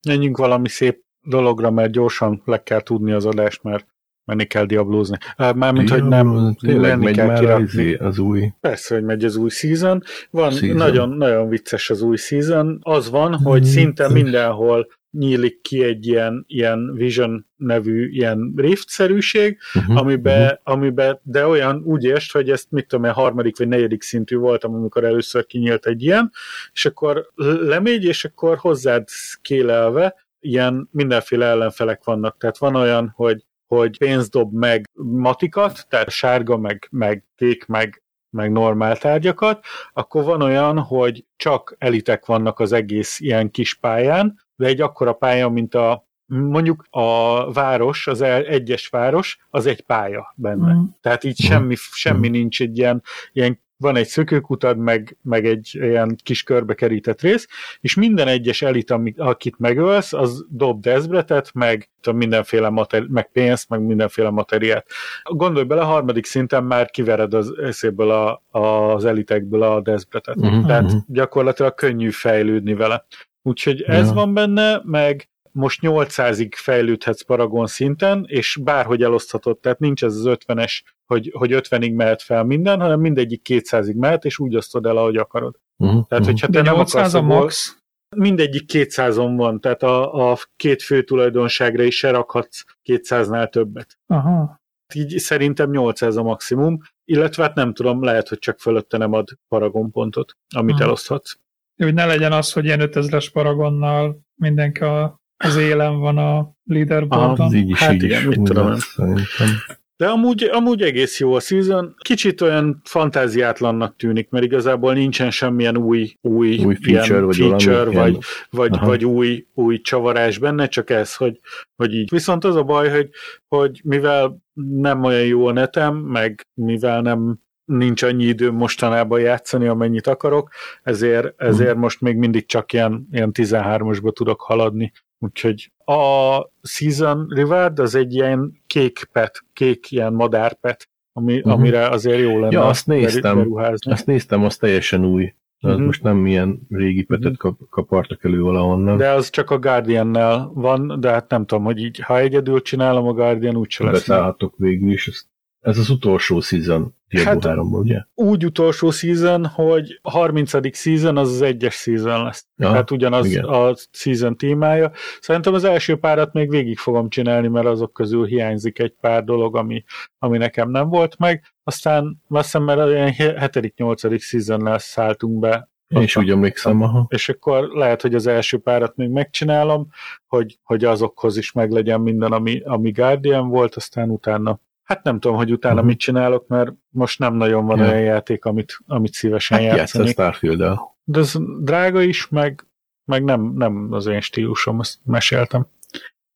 Menjünk valami szép dologra, mert gyorsan le kell tudni az adást, mert menni kell diablózni. Mármint, hogy nem Tényleg menni megy kell már kirakni. az, izé, az új. Persze, hogy megy az új season. Van Season. nagyon, nagyon vicces az új season. Az van, hogy Mm. szinte mindenhol nyílik ki egy ilyen, ilyen Vision nevű ilyen Rift-szerűség, Uh-huh. amibe, amibe, de olyan úgy érst, hogy ezt mit tudom én, harmadik vagy negyedik szintű voltam, amikor először kinyílt egy ilyen, és akkor lemegy, és akkor hozzád skélelve ilyen mindenféle ellenfelek vannak. Tehát van olyan, hogy hogy pénzt dob meg matikat, tehát sárga, meg, meg kék, meg, meg normál tárgyakat, akkor van olyan, hogy csak elitek vannak az egész ilyen kis pályán, de egy akkora pálya, mint a mondjuk a város, az egyes város, az egy pálya benne. Mhm. Tehát így semmi, semmi nincs egy ilyen, ilyen van egy szökőkutad, meg, meg egy ilyen kis körbe kerített rész, és minden egyes elit, amit, akit megölsz, az dob dezbretet, meg tudom, mindenféle materi- meg pénzt, meg mindenféle materiát. Gondolj bele, a harmadik szinten már kivered az eszéből a, az elitekből a dezbretet. Mhm, Tehát mhm. gyakorlatilag könnyű fejlődni vele. Úgyhogy ez Ja. van benne, meg most 800-ig fejlődhetsz Paragon szinten, és bárhogy eloszthatod, tehát nincs ez az 50-es, hogy, hogy 50-ig mehet fel minden, hanem mindegyik 200-ig mehet, és úgy osztod el, ahogy akarod. Uh-huh. Tehát, hogyha te De nem 800 akarsz a max. mindegyik 200-on van, tehát a, a két fő tulajdonságra is se rakhatsz 200-nál többet. Aha. Így szerintem 800 a maximum, illetve hát nem tudom, lehet, hogy csak fölötte nem ad Paragon pontot, amit Mhm. eloszthatsz. Hogy ne legyen az, hogy ilyen 5000-es paragonnal mindenki a, az élen van a leaderboardon. így is, Hát így igen, is mit tudom lesz, szerintem. De amúgy, amúgy egész jó a season. Kicsit olyan fantáziátlannak tűnik, mert igazából nincsen semmilyen új, új, Új feature, vagy feature valami, vagy, vagy, Aha. vagy új, új csavarás benne, csak ez, hogy, hogy így. Viszont az a baj, hogy, hogy mivel nem olyan jó a netem, meg mivel nem nincs annyi időm mostanában játszani, amennyit akarok, ezért, ezért Mhm. most még mindig csak ilyen, ilyen 13-osba tudok haladni. Úgyhogy a Season Reward az egy ilyen kék pet, kék ilyen madárpet, ami, Mhm. amire azért jó lenne Ja, azt néztem. beruházni. Azt néztem, az teljesen új. Mhm. most nem ilyen régi petet kap, kapartak elő valahonnan. De az csak a Guardian-nel van, de hát nem tudom, hogy így, ha egyedül csinálom a Guardian, úgyse lesz. Beszállhatok végül is. Ez az utolsó season Diablo Hát- 3 ugye? Úgy utolsó season, hogy a 30. season az az egyes season lesz. Ja, hát ugyanaz igen. a season témája. Szerintem az első párat még végig fogom csinálni, mert azok közül hiányzik egy pár dolog, ami, ami nekem nem volt meg. Aztán azt hiszem, mert olyan 7.-8. season szálltunk be Én is úgy emlékszem, aha. és akkor lehet, hogy az első párat még megcsinálom, hogy, hogy azokhoz is meglegyen minden, ami, ami Guardian volt, aztán utána Hát nem tudom, hogy utána Mhm. mit csinálok, mert most nem nagyon van Ja. olyan játék, amit, amit szívesen Hát játszanék. Starfield-el. De ez drága is, meg, meg nem, nem az én stílusom, ezt meséltem.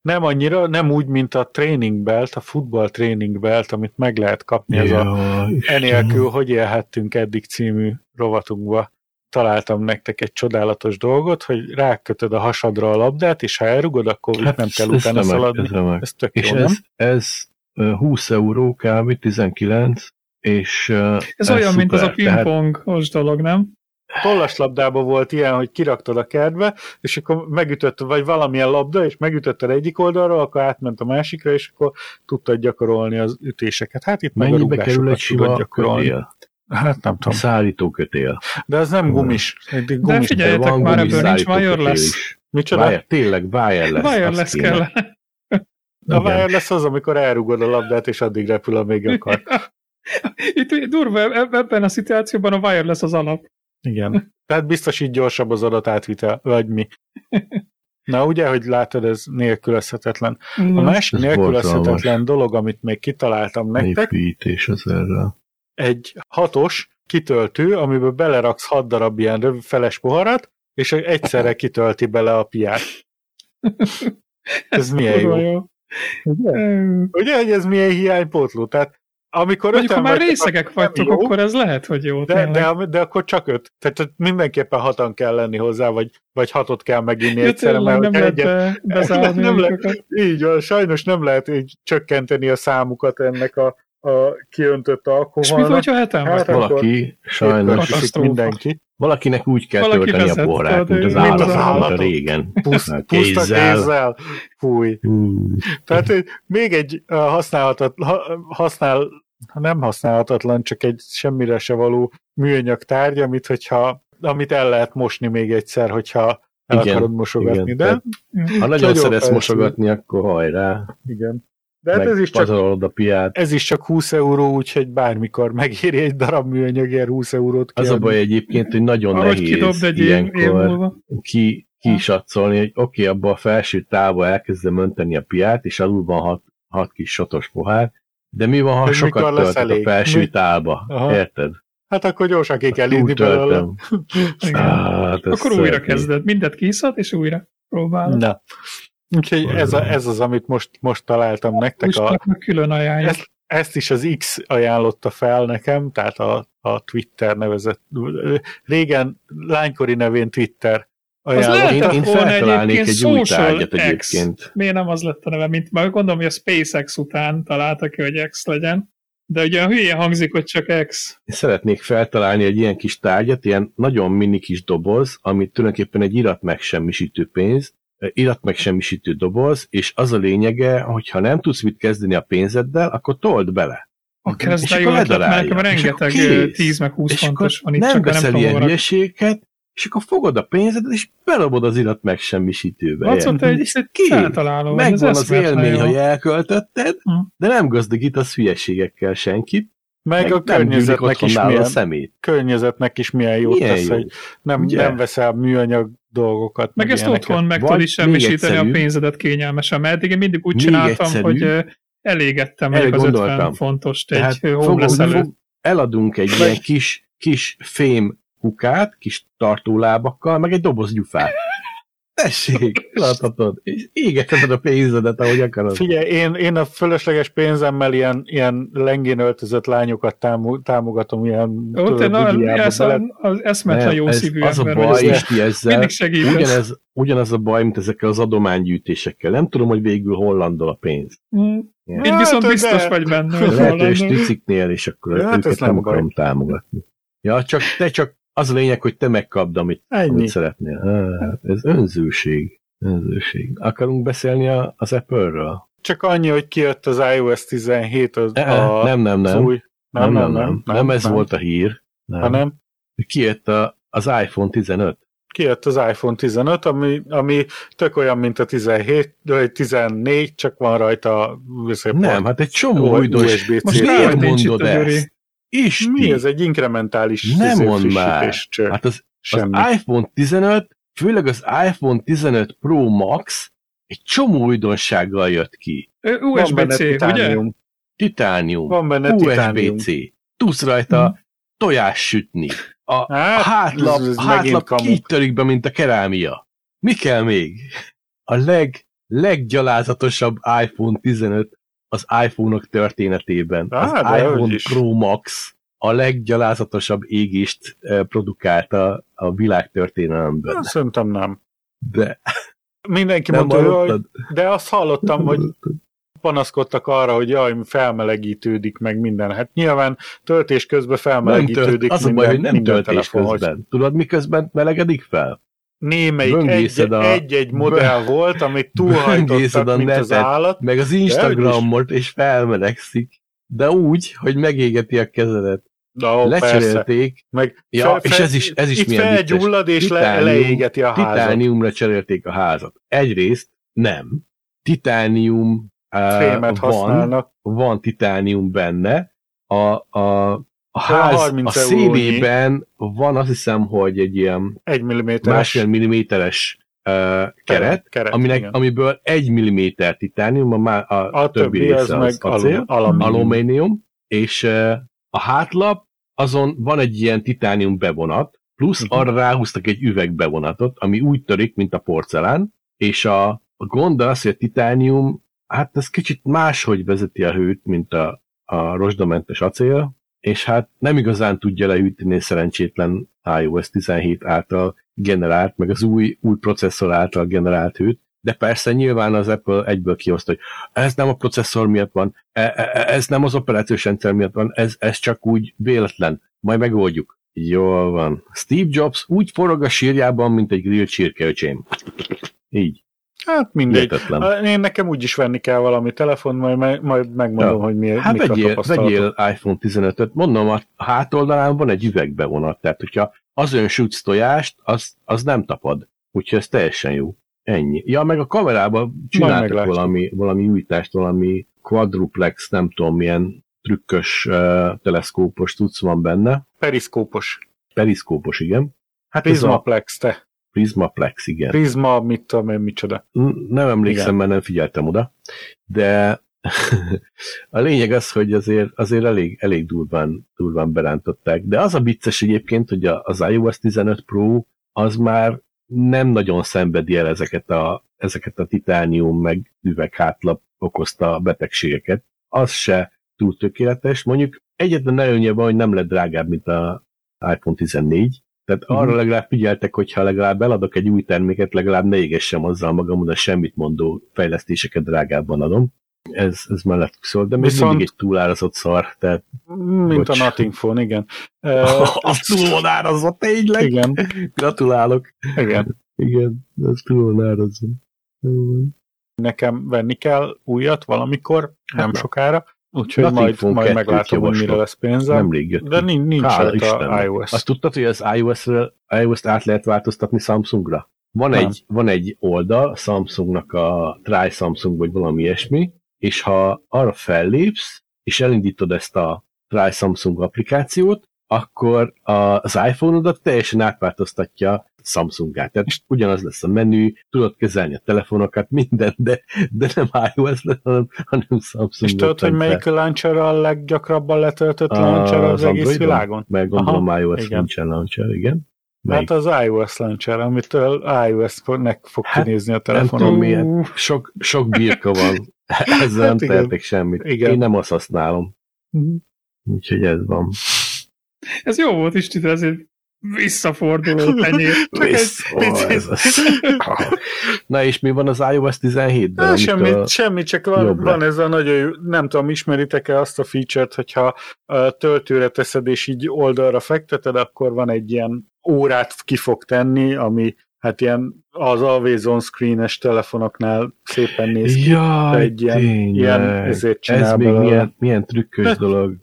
Nem annyira, nem úgy, mint a training belt, a futball training belt, amit meg lehet kapni, ez a Ja, Istenem. Enélkül, hogy élhettünk eddig című rovatunkba találtam nektek egy csodálatos dolgot, hogy rákötöd a hasadra a labdát, és ha elrugod, akkor hát nem kell utána szaladni. Ez. Ez tök És jó, ez, nem? ez 20 euró kb. 19, és ö, Ez olyan, mint az a szuper, tehát- dolog, nem? Tollaslabdában volt ilyen, hogy kiraktad a kertbe, és akkor megütött, vagy valamilyen labda, és megütötted egyik oldalról, akkor átment a másikra, és akkor tudtad gyakorolni az ütéseket. Hát itt meg a Mennyibe kerül egy sima gyakorolni. kötél? Hát nem tudom. szállító kötél. De az nem gumis. De gumis. figyeljetek már, ebből nincs wireless. is. Micsoda? Wire, tényleg wireless. Wireless azt kéne. kell. A wireless az, amikor elrugod a labdát, és addig repül, amíg akar. Itt durva, eb- ebben a szituációban a wireless az alap. Igen. Tehát biztos így gyorsabb az adatátvitel, vagy mi. Na ugye, hogy látod, ez nélkülözhetetlen. A másik Ez nélkülözhetetlen borzalmas. dolog, amit még kitaláltam nektek, az erre. egy hatos kitöltő, amiből beleraksz hat darab ilyen feles poharat, és egyszerre kitölti bele a piát. Ez milyen jó. Ugye? Hogy ez milyen hiánypótló? Tehát amikor Mondjuk, ha már vagytok, részegek nem vagytok, jó. akkor ez lehet, hogy jó. De, tényleg. de, de akkor csak öt. Tehát mindenképpen hatan kell lenni hozzá, vagy, vagy hatot kell meginni Ja, egyszerre, mert nem lehet egyet, be, nem lehet. lyukakat. így van, sajnos nem lehet így csökkenteni a számukat ennek a, a kiöntött És mi alkoholnak. hogyha heten Hát, vagy? Valaki, sajnos, mindenki. valakinek úgy kell Valaki tölteni a porrát, mint az mint az állat, régen. Pusz, Na, puszta kézzel. kézzel. Fúj. Hú, Tehát hogy még egy használhatat, ha, használ, nem használhatatlan, csak egy semmire se való műanyag tárgy, amit, hogyha, amit el lehet mosni még egyszer, hogyha el Igen, akarod mosogatni, igen, de tehát- Ha nagyon Nagyon szeretsz mosogatni, akkor hajrá. igen. De hát ez is, csak, a piát. ez is csak 20 euró, úgyhogy bármikor megéri egy darab műanyagért 20 eurót Az a baj egyébként, hogy nagyon Ahogy nehéz kidobd egy év ilyenkor ki, kisatszolni, hogy oké, okay, abba a felső távba elkezdem önteni a piát, és alul van hat, hat kis sotos pohár, de mi van, ha Hogy sokat töltök a elég? felső Mi- tálba? Aha. Érted? Hát akkor gyorsan ki kell inni belőle. Igen. Hát, Akkor újra kezded. Mindet kiszad, és újra próbálod. Na. Úgyhogy ez, a, ez az, amit most, most találtam nektek. A, Húsnak meg külön ajánlja. ezt, ezt is az X ajánlotta fel nekem, tehát a, a Twitter nevezett, régen lánykori nevén Twitter lehetett Én- én volna feltalálnék egyébként egy új Social tárgyat X. egyébként. Miért nem az lett a neve, mint már gondolom, hogy a SpaceX után találtak ki, hogy X legyen. De ugye a hülye hangzik, hogy csak X. Én szeretnék feltalálni egy ilyen kis tárgyat, ilyen nagyon mini kis doboz, ami tulajdonképpen egy irat megsemmisítő pénz, irat megsemmisítő doboz, és az a lényege, hogy ha nem tudsz mit kezdeni a pénzeddel, akkor told bele. Ez És de akkor jó ötlet, mert nekem És rengeteg akkor kész. 10 meg 20 és fontos van itt, nem csak nem veszel tudom ilyen hülyeséget, és akkor fogod a pénzedet, és belobod az irat megsemmisítőbe. Te egy, És feltaláló vagy, ez Megvan az élmény, jó. hogy elköltötted, Hm. de nem gazdagítasz hülyeségekkel senkit, Meg, meg a nem környezetnek is, nála a milyen, szemét. környezetnek is milyen jót Milyen tesz, jó. hogy nem, Ugye? nem veszel műanyag dolgokat. Meg ezt ilyeneket. otthon meg tudod is semmisíteni a pénzedet kényelmesen, mert eddig én mindig úgy csináltam, egyszerűbb. hogy elégettem mondjuk az 50 gondoltam. fontost egy homeless előtt. eladunk egy ilyen kis, kis fém kukát, kis tartólábakkal, meg egy doboz gyufát. Tessék, eladhatod, és égetheted a pénzedet, ahogy akarod. Figyelj, én, én a fölösleges pénzemmel ilyen, ilyen lengén öltözött lányokat támo- támogatom, ilyen Ó, te na, ez a- az eszmetlen Nem, jó ez, szívű az a ember, baj, hogy ez Isti, ezzel, mindig segítesz. ugyanez, ugyanaz a baj, mint ezekkel az adománygyűjtésekkel. Nem tudom, hogy végül hol landol a pénz. Mm. Ja. Így viszont Hát, biztos de- vagy benne, hogy hollandul. triciknél, és akkor Ja, hát őket nem, nem baj. akarom támogatni. Ja, csak te csak az a lényeg, hogy te megkapd, amit, Ennyi. amit szeretnél. Hát, ez önzőség. Önzőség. Akarunk beszélni a, az Apple-ről? Csak annyi, hogy kijött az iOS 17, az, E, a, nem, nem, nem. új. Nem, nem, nem. Nem, nem ez volt a hír. Nem. Hanem Kijött a, az iPhone 15. kijött az iPhone 15, ami, ami tök olyan, mint a 17, vagy 14, csak van rajta Nem, hát egy csomó U- újdons. USB-C. Most Miért mondod ezt? Isti, Mi ez egy inkrementális Nem izé, mondd már. cső. Hát az, az iPhone 15, főleg az iPhone 15 Pro Max egy csomó újdonsággal jött ki. USB-C, ugye? titánium. Titánium, Van benne titánium. USB-C, tudsz rajta tojás sütni. A, a Hát, hátlap, ez- hátlap így törik be, mint a kerámia. Mi kell még? A leg, leggyalázatosabb iPhone 15 az iPhone-ok történetében. Á, az iPhone hogy. Pro Max a leggyalázatosabb égést produkálta a világ történelemben. Hát, Szerintem nem. De Mindenki nem mondta, hogy de azt hallottam, hogy panaszkodtak arra, hogy jaj, felmelegítődik meg minden. Hát nyilván töltés közben Nem felmelegítődik tölt, az a minden, baj, hogy nem minden töltés telefon, hogy közben. Tudod, miközben melegedik fel? Némelyik Böngészed a- egy-egy modell volt, amit túlhajtottak, a mint az netet. állat. Meg az Instagramot, és felmelegszik. De úgy, hogy megégeti a kezedet. Persze. Lecserélték. Meg Ja, és ez is- ez is milyen felgyullad és le, Titánium- leégeti a házat. Titániumra cserélték a házat. Egyrészt nem. Titánium uh, Fémet van, használnak. van titánium benne. A, a, a ház, 30 a szélében van azt hiszem, hogy egy ilyen Egy milliméteres másfél milliméteres uh, keret, keret aminek, igen. amiből egy milliméter titánium, a, a, A többi az része az acél, alumínium. alumínium, és uh, a hátlap, azon van egy ilyen titánium bevonat, plusz Mhm. arra ráhúztak egy üvegbevonatot, ami úgy törik, mint a porcelán, és a, a gond az, hogy a titánium, hát ez kicsit máshogy vezeti a hőt, mint a, a rozsdamentes acél, és hát nem igazán tudja lehűteni szerencsétlen iOS 17 által generált, meg az új, új processzor által generált hőt, de persze nyilván az Apple egyből kihozta, hogy ez nem a processzor miatt van, e- e- ez nem az operációs rendszer miatt van, ez, ez csak úgy véletlen, majd megoldjuk. Jól van. Steve Jobs úgy forog a sírjában, mint egy grill csirkeöcsém. Így. Hát mindegy. Hihetetlen. Én nekem úgy is venni kell valami telefon, majd, majd, megmondom, Ja. hogy mi, Hát mik a vegyél, tapasztalatok. vegyél iPhone 15-öt. Mondom, a hátoldalán van egy üvegbevonat, tehát hogyha az ön sütsz tojást, az, az nem tapad. úgyhogy ez teljesen jó. Ennyi. Ja, meg a kamerában csináltak valami, valami újítást, valami quadruplex, nem tudom milyen trükkös uh, teleszkópos tudsz van benne. Periszkópos. Periszkópos, igen. Hát a Prismaplex, te. Prismaplex, igen. Prisma, mit tudom én, micsoda. Nem emlékszem, Igen. mert nem figyeltem oda, de a lényeg az, hogy azért, azért elég, elég durván, durván berántották. De az a vicces egyébként, hogy az iOS 15 Pro az már nem nagyon szenvedi el ezeket a, ezeket a titánium meg üveghátlap okozta betegségeket. Az se túl tökéletes. Mondjuk egyetlen előnye van, hogy nem lett drágább, mint a iPhone 14, tehát Mhm. arra legalább figyeltek, hogyha legalább eladok egy új terméket, legalább ne égessem azzal magam, de semmit mondó fejlesztéseket drágábban adom. Ez, ez mellett szól, de még Viszont- mindig egy túlárazott szar, tehát Mint Bocs. a Nothing Phone, igen. Az túl van árazva, tényleg? igen, Gratulálok. igen. Igen, az túl van árazva. Nekem venni kell újat valamikor, nem Hát na. sokára, úgyhogy Nothing majd, majd 2-t meglátom, hogy mire lesz pénzem. Nemrég jött. De nincs, nincs rajta Istennek. iOS. Azt tudtad, hogy az iOS-ről iOS-t át lehet változtatni Samsungra? Van Nem. egy, van egy oldal, Samsungnak a Try Samsung, vagy valami ilyesmi, és ha arra fellépsz, és elindítod ezt a Try Samsung applikációt, akkor a- az iPhone-odat teljesen átváltoztatja Samsungát. Tehát ugyanaz lesz a menü, tudod kezelni a telefonokat, mindent, de, de nem iOS lesz, hanem, hanem Samsung. És tudod, hogy melyik launcher a leggyakrabban letöltött A- launcher az, az egész Androidon? világon? Meg gondolom Aha, iOS igen. nincsen launcher, igen. Melyik? Hát az iOS launcher, amitől iOS-nek fog Hát, kinézni a nem telefonon. tudom milyen. Sok, sok birka van. Ezzel nem Hát igen. tehetek semmit. Igen. Én nem azt használom. Mhm. Úgyhogy ez van. Ez jó volt, Isti, de ezért visszaforduló tenyér. Csak egy Visz- Ó, picit. ez az. Na és mi van az iOS 17-ben? Hát, amitől- semmi, semmi, csak van, van ez a nagyon jó, nem tudom, ismeritek-e azt a feature-t, hogyha a töltőre teszed és így oldalra fekteted, akkor van egy ilyen órát ki fog tenni, ami hát ilyen az always on screen-es telefonoknál szépen néz ki. Jaj, egy ilyen- tényleg. ilyen ezért csinál ez még belőle. milyen, milyen trükkös De- dolog.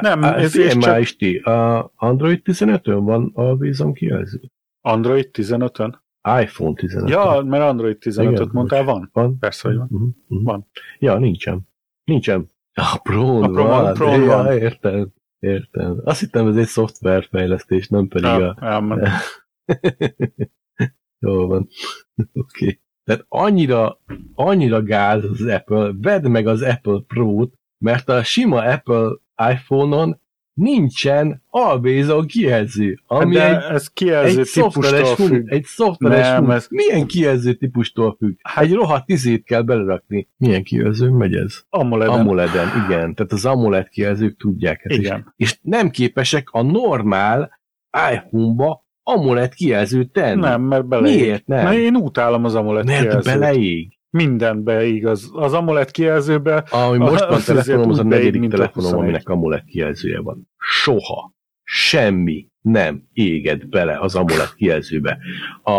Nem, á, ez már, csak- Isti, a Android 15-ön van a vízom kijelző. Android 15-ön? iPhone 15 Ja, mert Android 15-öt Igen, mondtál, van? van? Persze, hogy van. Mhm. Van. Ja, nincsen. Nincsen. A Prón A Pro-n- van. Pro-n ja, van. értem. Értem. Azt hittem, ez egy szoftverfejlesztés, nem pedig Ja, a... elment. Jó van. Oké. Okay. Tehát annyira, annyira gáz az Apple, vedd meg az Apple Pro-t, mert a sima Apple iPhone-on nincsen on kijelző, ami de egy ez kijelző egy szoftveres, típustól fun- függ. egy szoftveres Nem, fun- ez- Milyen kijelző típustól függ? Hát, egy rohadt izét kell belerakni. Milyen kijelző megy ez? AMOLED-en. AMOLED-en, igen. Tehát az AMOLED kijelzők tudják ezt. Igen. És, és nem képesek a normál iPhone-ba AMOLED kijelzőt tenni. Nem, mert beleég. Miért nem? Na, én utálom az AMOLED Mert kijelzőt. beleég. Minden beig. Az, AMOLED kijelzőbe Ami most van Az telefonom, az a negyedik a telefonom, 21. aminek AMOLED kijelzője van. Soha. Semmi nem éged bele az AMOLED kijelzőbe. A,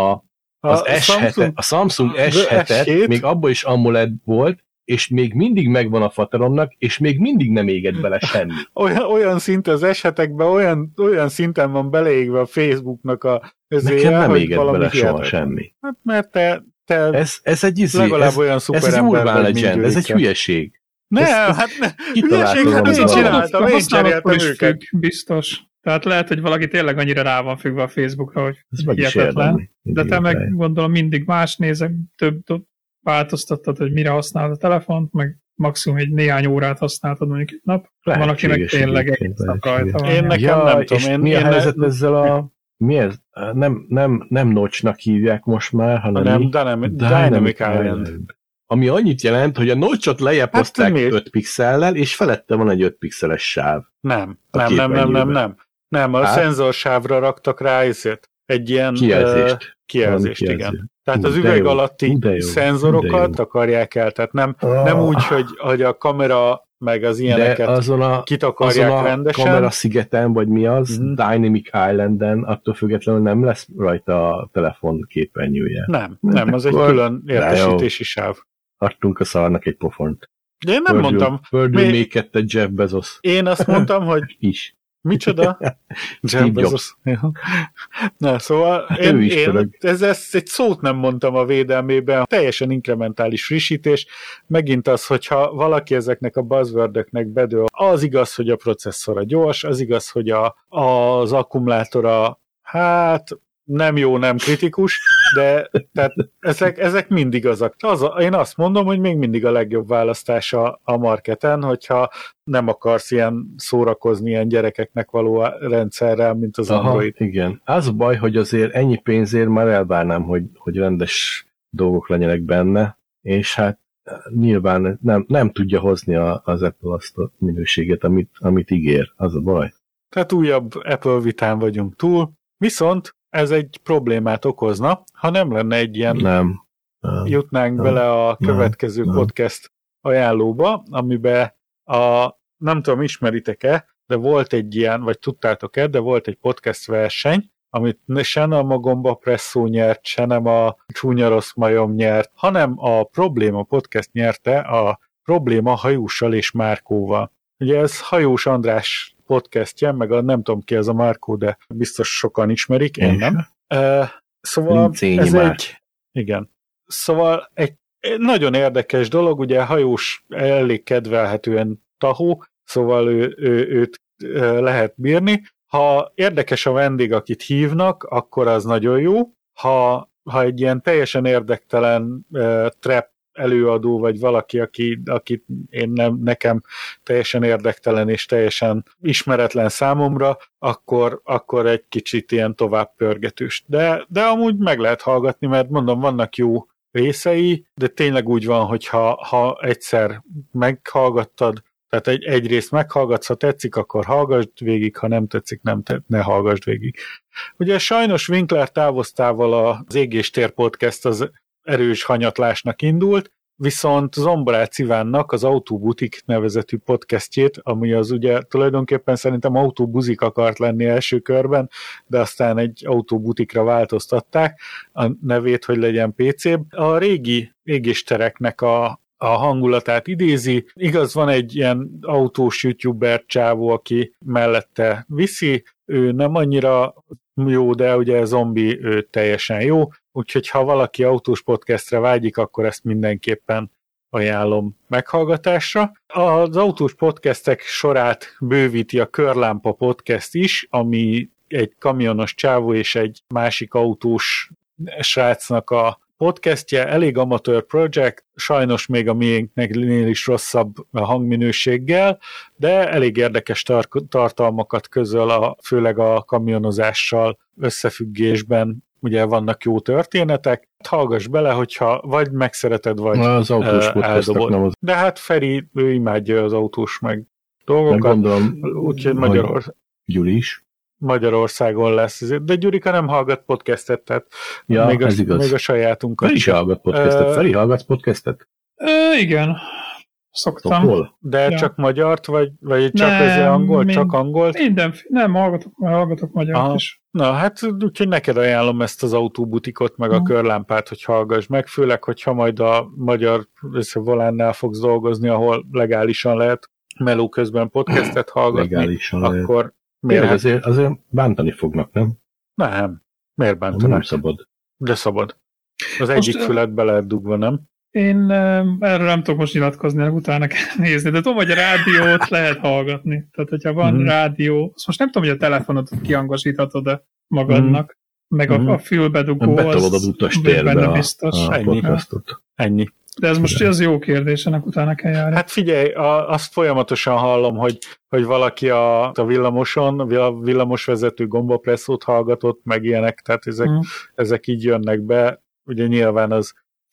az a S7, Samsung- a Samsung az S7-et, S7 még abban is AMOLED volt, és még mindig megvan a fateromnak, és még mindig nem éged bele semmi. olyan, olyan szint az esetekben, olyan, olyan szinten van beleégve a Facebooknak a ezért, Nekem nem éged bele soha semmi. Hát mert te, te Ez, ez egy izé, legalább ez, olyan szuper ez egy ember urban legend, ez egy hülyeség. Ne, ez- hát ne, hülyeség, hát én csináltam, én cseréltem őket. függ, biztos. Tehát lehet, hogy valaki tényleg annyira rá van függve a Facebookra, hogy Ez meg hihetetlen. De te meg gondolom mindig más nézek, több, több változtattad, hogy mire használod a telefont, meg maximum egy néhány órát használtad mondjuk egy nap. van, aki meg Lehetséges tényleg egész nap rajta van. Én nekem ja, nem tudom, én- mi a én helyzet ne- ezzel a... Mi ez? Nem, nem, nem notchnak hívják most már, hanem Nem, mi? Dynamic, Dynamic Island. Ami annyit jelent, hogy a notchot lejjebb Hát hozták miért? 5 pixellel, és felette van egy 5 pixeles sáv. Nem, nem, nem, nem, nem, nem. Nem, a Hát? szenzorsávra raktak rá ezért. Egy ilyen Kijelzést. kijelzést, Valami igen. Tehát az de üveg jó. alatti de jó. szenzorokat de akarják el, tehát nem, nem úgy, hogy, hogy a kamera meg az De ilyeneket azon a, kitakarják azon a rendesen. kamera szigeten, vagy mi az, Mhm. Dynamic Islanden, attól függetlenül nem lesz rajta a telefon képernyője. Nem, nem, az egy külön De értesítési sáv. Adtunk a szarnak egy pofont. De én nem Földről- mondtam. Mi- még Jeff Bezos Én azt mondtam, hogy is. Micsoda? Steve Jobs. Na, szóval én, Ő is én ez, ezt egy szót nem mondtam a védelmében, teljesen inkrementális frissítés. Megint az, hogyha valaki ezeknek a buzzwordöknek bedől, az igaz, hogy a processzora gyors, az igaz, hogy a, az akkumulátora hát nem jó, nem kritikus, de tehát ezek, ezek mindig azok. Az én azt mondom, hogy még mindig a legjobb választás a, a marketen, hogyha nem akarsz ilyen szórakozni ilyen gyerekeknek való rendszerrel, mint az Aha, Android. igen. Az a baj, hogy azért ennyi pénzért már elvárnám, hogy, hogy rendes dolgok legyenek benne, és hát nyilván nem, nem tudja hozni a, az Apple azt a minőséget, amit, amit ígér. Az a baj. Tehát újabb Apple vitán vagyunk túl, viszont ez egy problémát okozna, ha nem lenne egy ilyen, Nem. nem. jutnánk nem, bele a következő nem. podcast ajánlóba, amiben a, nem tudom, ismeritek-e, de volt egy ilyen, vagy tudtátok-e, de volt egy podcast verseny, amit se nem a Gomba Presszó nyert, se nem a Csúnya Rossz Majom nyert, hanem a Probléma Podcast nyerte a Probléma Hajóssal és Márkóval. Ugye ez Hajós András podcastje, meg a nem tudom ki ez a Márkó, de biztos sokan ismerik, én Én nem. Uh, szóval Lincényi ez Márk. egy, igen. Szóval egy, nagyon érdekes dolog, ugye hajós elég kedvelhetően tahó, szóval ő, ő, őt lehet bírni. Ha érdekes a vendég, akit hívnak, akkor az nagyon jó. Ha, ha egy ilyen teljesen érdektelen uh, trap előadó, vagy valaki, aki, akit én nem, nekem teljesen érdektelen és teljesen ismeretlen számomra, akkor, akkor egy kicsit ilyen tovább pörgetős. De, de amúgy meg lehet hallgatni, mert mondom, vannak jó részei, de tényleg úgy van, hogy ha, ha egyszer meghallgattad, tehát egy, egy részt meghallgatsz, ha tetszik, akkor hallgassd végig, ha nem tetszik, nem te, ne hallgassd végig. Ugye sajnos Winkler távoztával az Égéstér podcast az erős hanyatlásnak indult, viszont Zomborát Ivánnak az Autóbutik nevezetű podcastjét, ami az ugye tulajdonképpen szerintem autóbuzik akart lenni első körben, de aztán egy autóbutikra változtatták a nevét, hogy legyen PC. A régi égéstereknek a, a hangulatát idézi. Igaz, van egy ilyen autós youtuber csávó, aki mellette viszi, ő nem annyira jó, de ugye zombi ő teljesen jó, úgyhogy ha valaki autós podcastre vágyik, akkor ezt mindenképpen ajánlom meghallgatásra. Az autós podcastek sorát bővíti a Körlámpa podcast is, ami egy kamionos csávó és egy másik autós srácnak a podcastje, elég amatőr projekt, sajnos még a miénknél is rosszabb hangminőséggel, de elég érdekes tar- tartalmakat közöl, a, főleg a kamionozással összefüggésben ugye vannak jó történetek, hallgass bele, hogyha vagy megszereted, vagy Az autós podcastok eldobod. nem az. De hát Feri, ő imádja az autós meg dolgokat, úgyhogy hogy Magyaror- Gyuri is. Magyarországon lesz. De Gyurika nem hallgat podcastet, tehát Ja, még, a, ez igaz. még a sajátunkat Feri is hallgat podcastet. Ö, Feri hallgatsz podcastet? Ö, igen, szoktam. Hol? De Ja. csak magyart, vagy, vagy csak Nem, ez angol, mind- csak angolt? Minden, nem, hallgatok, hallgatok magyar Aha. is. Na, hát úgyhogy neked ajánlom ezt az autóbutikot, meg a Mhm. körlámpát, hogy hallgass meg, főleg, hogyha majd a magyar volánál fogsz dolgozni, ahol legálisan lehet meló közben podcastet hallgatni, Legálisan. lehet. Miért? miért? Azért, azért bántani fognak, nem? Nem. Miért Nem, nem bántanak? szabad. De szabad. Az Most, egyik ö, fület be lehet dugva, nem? Én erről nem tudok most nyilatkozni, hanem utána kell nézni, de tudom, hogy a rádiót lehet hallgatni. Tehát, hogyha van Mhm. rádió, azt most nem tudom, hogy a telefonot kihangosíthatod-e magadnak, meg Mhm. a, a fülbedugó, Betolod az térbe benne a, biztos. a Ennyi. podcastot. Ennyi. De ez most az jó kérdés, ennek utána kell járni. Hát figyelj, a, azt folyamatosan hallom, hogy, hogy valaki a, a villamoson, a villamosvezető gombapresszót hallgatott, meg ilyenek, tehát ezek, Mhm. ezek így jönnek be. Ugye nyilván az,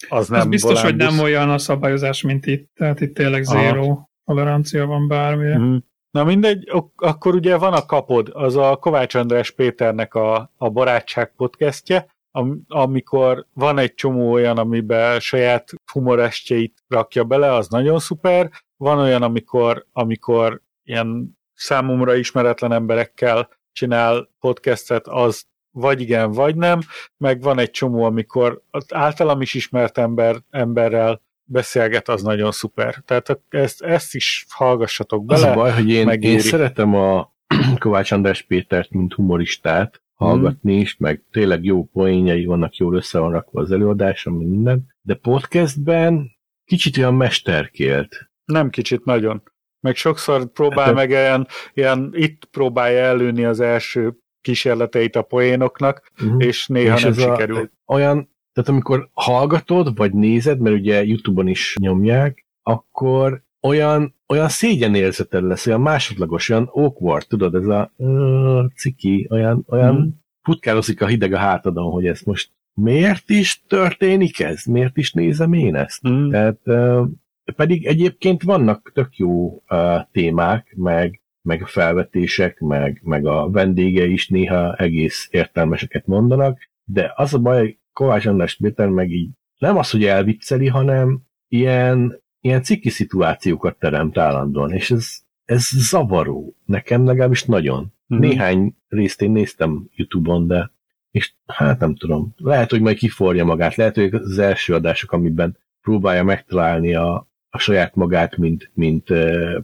az nem az biztos, hogy volánbusz. nem olyan a szabályozás, mint itt, tehát itt tényleg Aha. zéró tolerancia van bármire. Mhm. Na mindegy, akkor ugye van a kapod, az a Kovács András Péternek a, a Barátság podcastje, am- amikor van egy csomó olyan, amiben saját humorestjeit rakja bele, az nagyon szuper. Van olyan, amikor, amikor ilyen számomra ismeretlen emberekkel csinál podcastet, az vagy igen, vagy nem, meg van egy csomó, amikor az általam is ismert ember, emberrel beszélget, az nagyon szuper. Tehát ezt, ezt is hallgassatok Az bele. a baj, hogy én, megéri. én szeretem a, Kovács András Pétert, mint humoristát hallgatni is, meg tényleg jó poénjai vannak, jól össze van rakva az előadása, minden, de podcastben kicsit olyan mesterkélt. Nem kicsit, nagyon. Meg sokszor próbál meg ilyen, ilyen itt próbálja előni az első kísérleteit a poénoknak, uh-huh. és néha és nem sikerül. A, olyan, tehát amikor hallgatod, vagy nézed, mert ugye Youtube-on is nyomják, akkor olyan, olyan szégyenérzeted lesz, olyan másodlagos, olyan awkward, tudod, ez a uh, ciki, olyan, olyan mm. futkározik a hideg a hátadon, hogy ez most miért is történik ez? Miért is nézem én ezt? Mm. Tehát uh, pedig egyébként vannak tök jó uh, témák, meg, meg a felvetések, meg, meg a vendége is néha egész értelmeseket mondanak, de az a baj, Kovács András Péter meg így nem az, hogy elvicceli, hanem ilyen ilyen ciki szituációkat teremt állandóan, és ez, ez zavaró. Nekem legalábbis nagyon. Mm-hmm. Néhány részt én néztem Youtube-on, de és hát nem tudom, lehet, hogy majd kiforja magát, lehet, hogy az első adások, amiben próbálja megtalálni a, a saját magát, mint, mint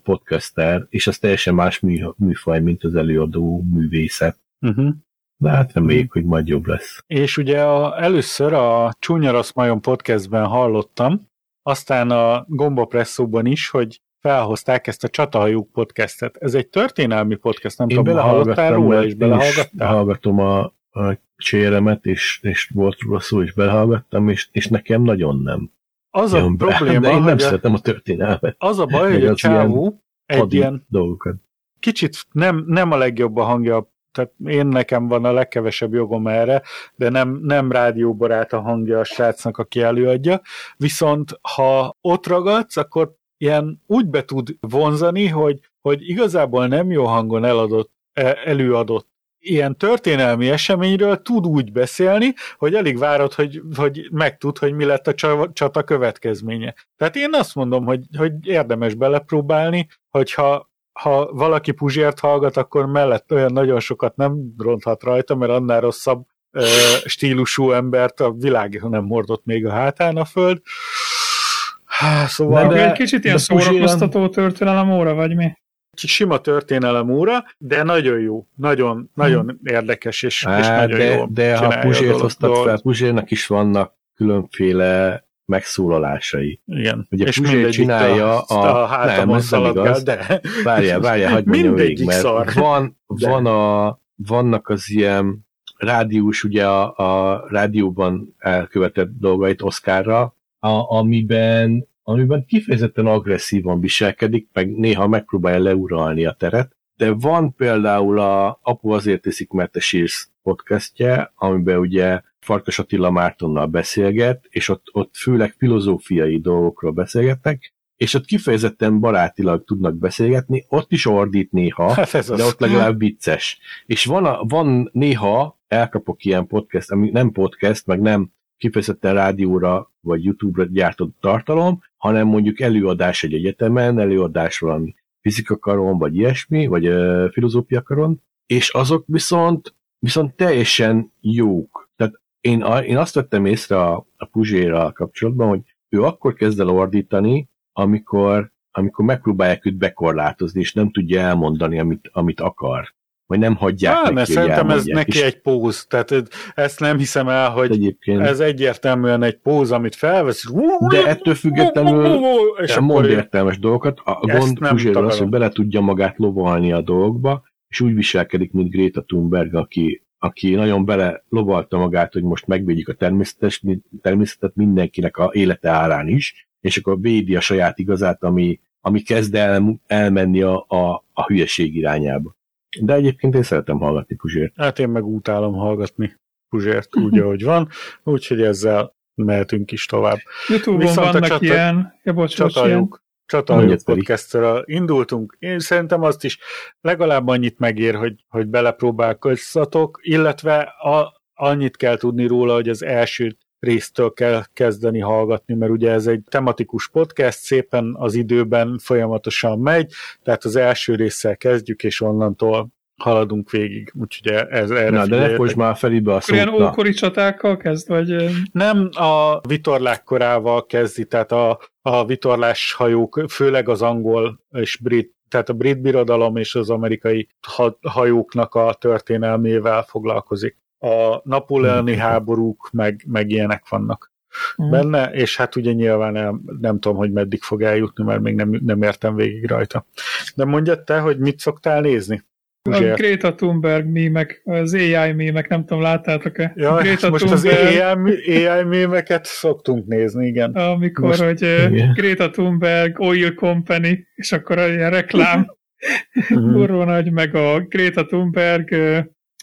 podcaster, és az teljesen más mű, műfaj, mint az előadó művészet. Uh-huh. De hát reméljük, uh-huh. hogy majd jobb lesz. És ugye a, először a Csúnya Majom podcastben hallottam, aztán a Gombapresszóban is, hogy felhozták ezt a Csatahajuk podcastet. Ez egy történelmi podcast, nem Én tudom, belehallgattál róla, és belehallgattál? Hallgatom a, a cséremet, és, és volt róla szó, és belehallgattam, és, és nekem nagyon nem. Az a probléma, de én nem szeretem a történelmet. Az a baj, hogy a csávó egy ilyen dolgokat. kicsit nem, nem a legjobb a hangja tehát én nekem van a legkevesebb jogom erre, de nem, nem rádióbarát a hangja a srácnak, aki előadja, viszont ha ott ragadsz, akkor ilyen úgy be tud vonzani, hogy, hogy igazából nem jó hangon eladott, e, előadott ilyen történelmi eseményről tud úgy beszélni, hogy elég várod, hogy, hogy megtud, hogy mi lett a csata következménye. Tehát én azt mondom, hogy, hogy érdemes belepróbálni, hogyha ha valaki Puzsért hallgat, akkor mellett olyan nagyon sokat nem ronthat rajta, mert annál rosszabb ö, stílusú embert a világ nem mordott még a hátán a föld. Szóval... De, de egy kicsit ilyen szórakoztató történelem óra, vagy mi? Sima történelem óra, de nagyon jó, nagyon, nagyon hmm. érdekes, és, Á, és nagyon de, jó. De ha Puzsért hoztad fel, Puzsérnak is vannak különféle megszólalásai. Igen. Ugye és Puzsér csinálja a... a nem, ez nem igaz. De... Várjál, várjál, hagyd mondjam végig, mert szar. van, van a, vannak az ilyen rádiós, ugye a, a rádióban elkövetett dolgait Oszkárra, a, amiben, amiben kifejezetten agresszívan viselkedik, meg néha megpróbálja leuralni a teret, de van például a Apu azért iszik, mert te sírsz podcastje, amiben ugye Farkas Attila Mártonnal beszélget, és ott, ott főleg filozófiai dolgokról beszélgetnek, és ott kifejezetten barátilag tudnak beszélgetni, ott is ordít néha, hát de az. ott legalább vicces. És van, a, van néha, elkapok ilyen podcast, ami nem podcast, meg nem kifejezetten rádióra vagy YouTube-ra gyártott tartalom, hanem mondjuk előadás egy egyetemen, előadás valami fizikakaron, vagy ilyesmi, vagy uh, filozófiakaron, és azok viszont, viszont teljesen jók. Én, én azt vettem észre a, a Puzséra kapcsolatban, hogy ő akkor kezd el ordítani, amikor, amikor megpróbálják őt bekorlátozni, és nem tudja elmondani, amit, amit akar. Vagy nem hagyják Há, neki, mert szerintem ez neki egy póz, tehát ezt nem hiszem el, hogy Egyébként. ez egyértelműen egy póz, amit felvesz, de ettől függetlenül és mond értelmes dolgokat. A gond Puzséről az, hogy bele tudja magát lovalni a dolgokba, és úgy viselkedik, mint Greta Thunberg, aki aki nagyon bele lovalta magát, hogy most megvédjük a természetes, természetet mindenkinek a élete árán is, és akkor védi a saját igazát, ami, ami kezd el, elmenni a, a, a hülyeség irányába. De egyébként én szeretem hallgatni Puzsért. Hát én meg utálom hallgatni Puzsért úgy, ahogy van, úgyhogy ezzel mehetünk is tovább. Youtube-on Viszont vannak a csata, ilyen, ja, bocs, csatajuk, Csatornát podcastről indultunk. Én szerintem azt is legalább annyit megér, hogy, hogy belepróbálkozzatok, illetve a, annyit kell tudni róla, hogy az első résztől kell kezdeni hallgatni, mert ugye ez egy tematikus podcast, szépen az időben folyamatosan megy, tehát az első résszel kezdjük, és onnantól haladunk végig, úgyhogy ez erre Na, de ne már felébe a szót. Ilyen ókori csatákkal kezd, vagy... Nem a vitorlák korával kezdi, tehát a, a vitorlás hajók, főleg az angol és brit tehát a brit birodalom és az amerikai hajóknak a történelmével foglalkozik. A napóleoni háborúk, meg, meg ilyenek vannak mm. benne, és hát ugye nyilván nem, nem tudom, hogy meddig fog eljutni, mert még nem, nem értem végig rajta. De mondjad te, hogy mit szoktál nézni? Uzsért. A Greta Thunberg mémek, az AI mémek, nem tudom, láttátok-e? Ja, Greta most Thunberg, az AI, AI mémeket szoktunk nézni, igen. Amikor, most, hogy igen. Greta Thunberg, Oil Company, és akkor ilyen reklám, mhm. kurva nagy, meg a Greta Thunberg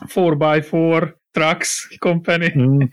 4x4 Trucks Company. Uh-huh.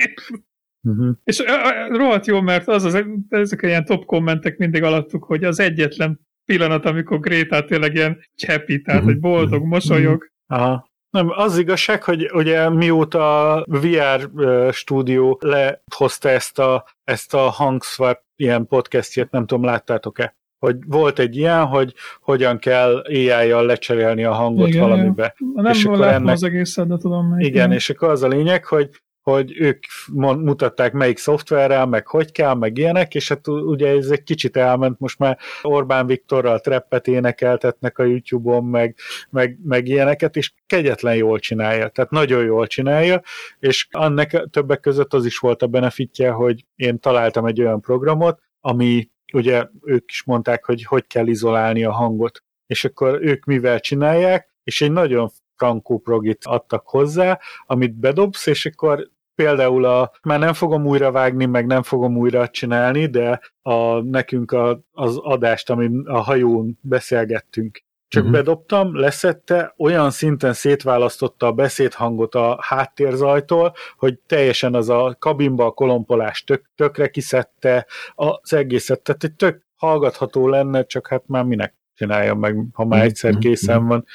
És rohadt jó, mert az, az, ezek a ilyen top kommentek mindig alattuk, hogy az egyetlen pillanat, amikor Gréta tényleg ilyen csepi, tehát hogy boldog, mosolyog. Aha. Nem, az igazság, hogy ugye mióta a VR stúdió lehozta ezt a, ezt a hangswap ilyen podcastjét, nem tudom, láttátok-e? Hogy volt egy ilyen, hogy hogyan kell AI-jal lecserélni a hangot igen, valamibe. Nem és akkor ennek, az egészet, de tudom meg. Igen, és akkor az a lényeg, hogy hogy ők mutatták melyik szoftverrel, meg hogy kell, meg ilyenek, és hát ugye ez egy kicsit elment, most már Orbán Viktorral treppet énekeltetnek a YouTube-on, meg, meg, meg ilyeneket, és kegyetlen jól csinálja, tehát nagyon jól csinálja, és annak többek között az is volt a benefitje, hogy én találtam egy olyan programot, ami ugye ők is mondták, hogy hogy kell izolálni a hangot, és akkor ők mivel csinálják, és egy nagyon frankó progit adtak hozzá, amit bedobsz, és akkor például a, már nem fogom újra vágni, meg nem fogom újra csinálni, de a, nekünk a, az adást, amin a hajón beszélgettünk, csak uh-huh. bedobtam, leszette, olyan szinten szétválasztotta a beszédhangot a háttérzajtól, hogy teljesen az a kabinba a kolompolás tök, tökre kiszedte az egészet, tehát egy tök hallgatható lenne, csak hát már minek csinálja meg, ha már egyszer mhm. készen van.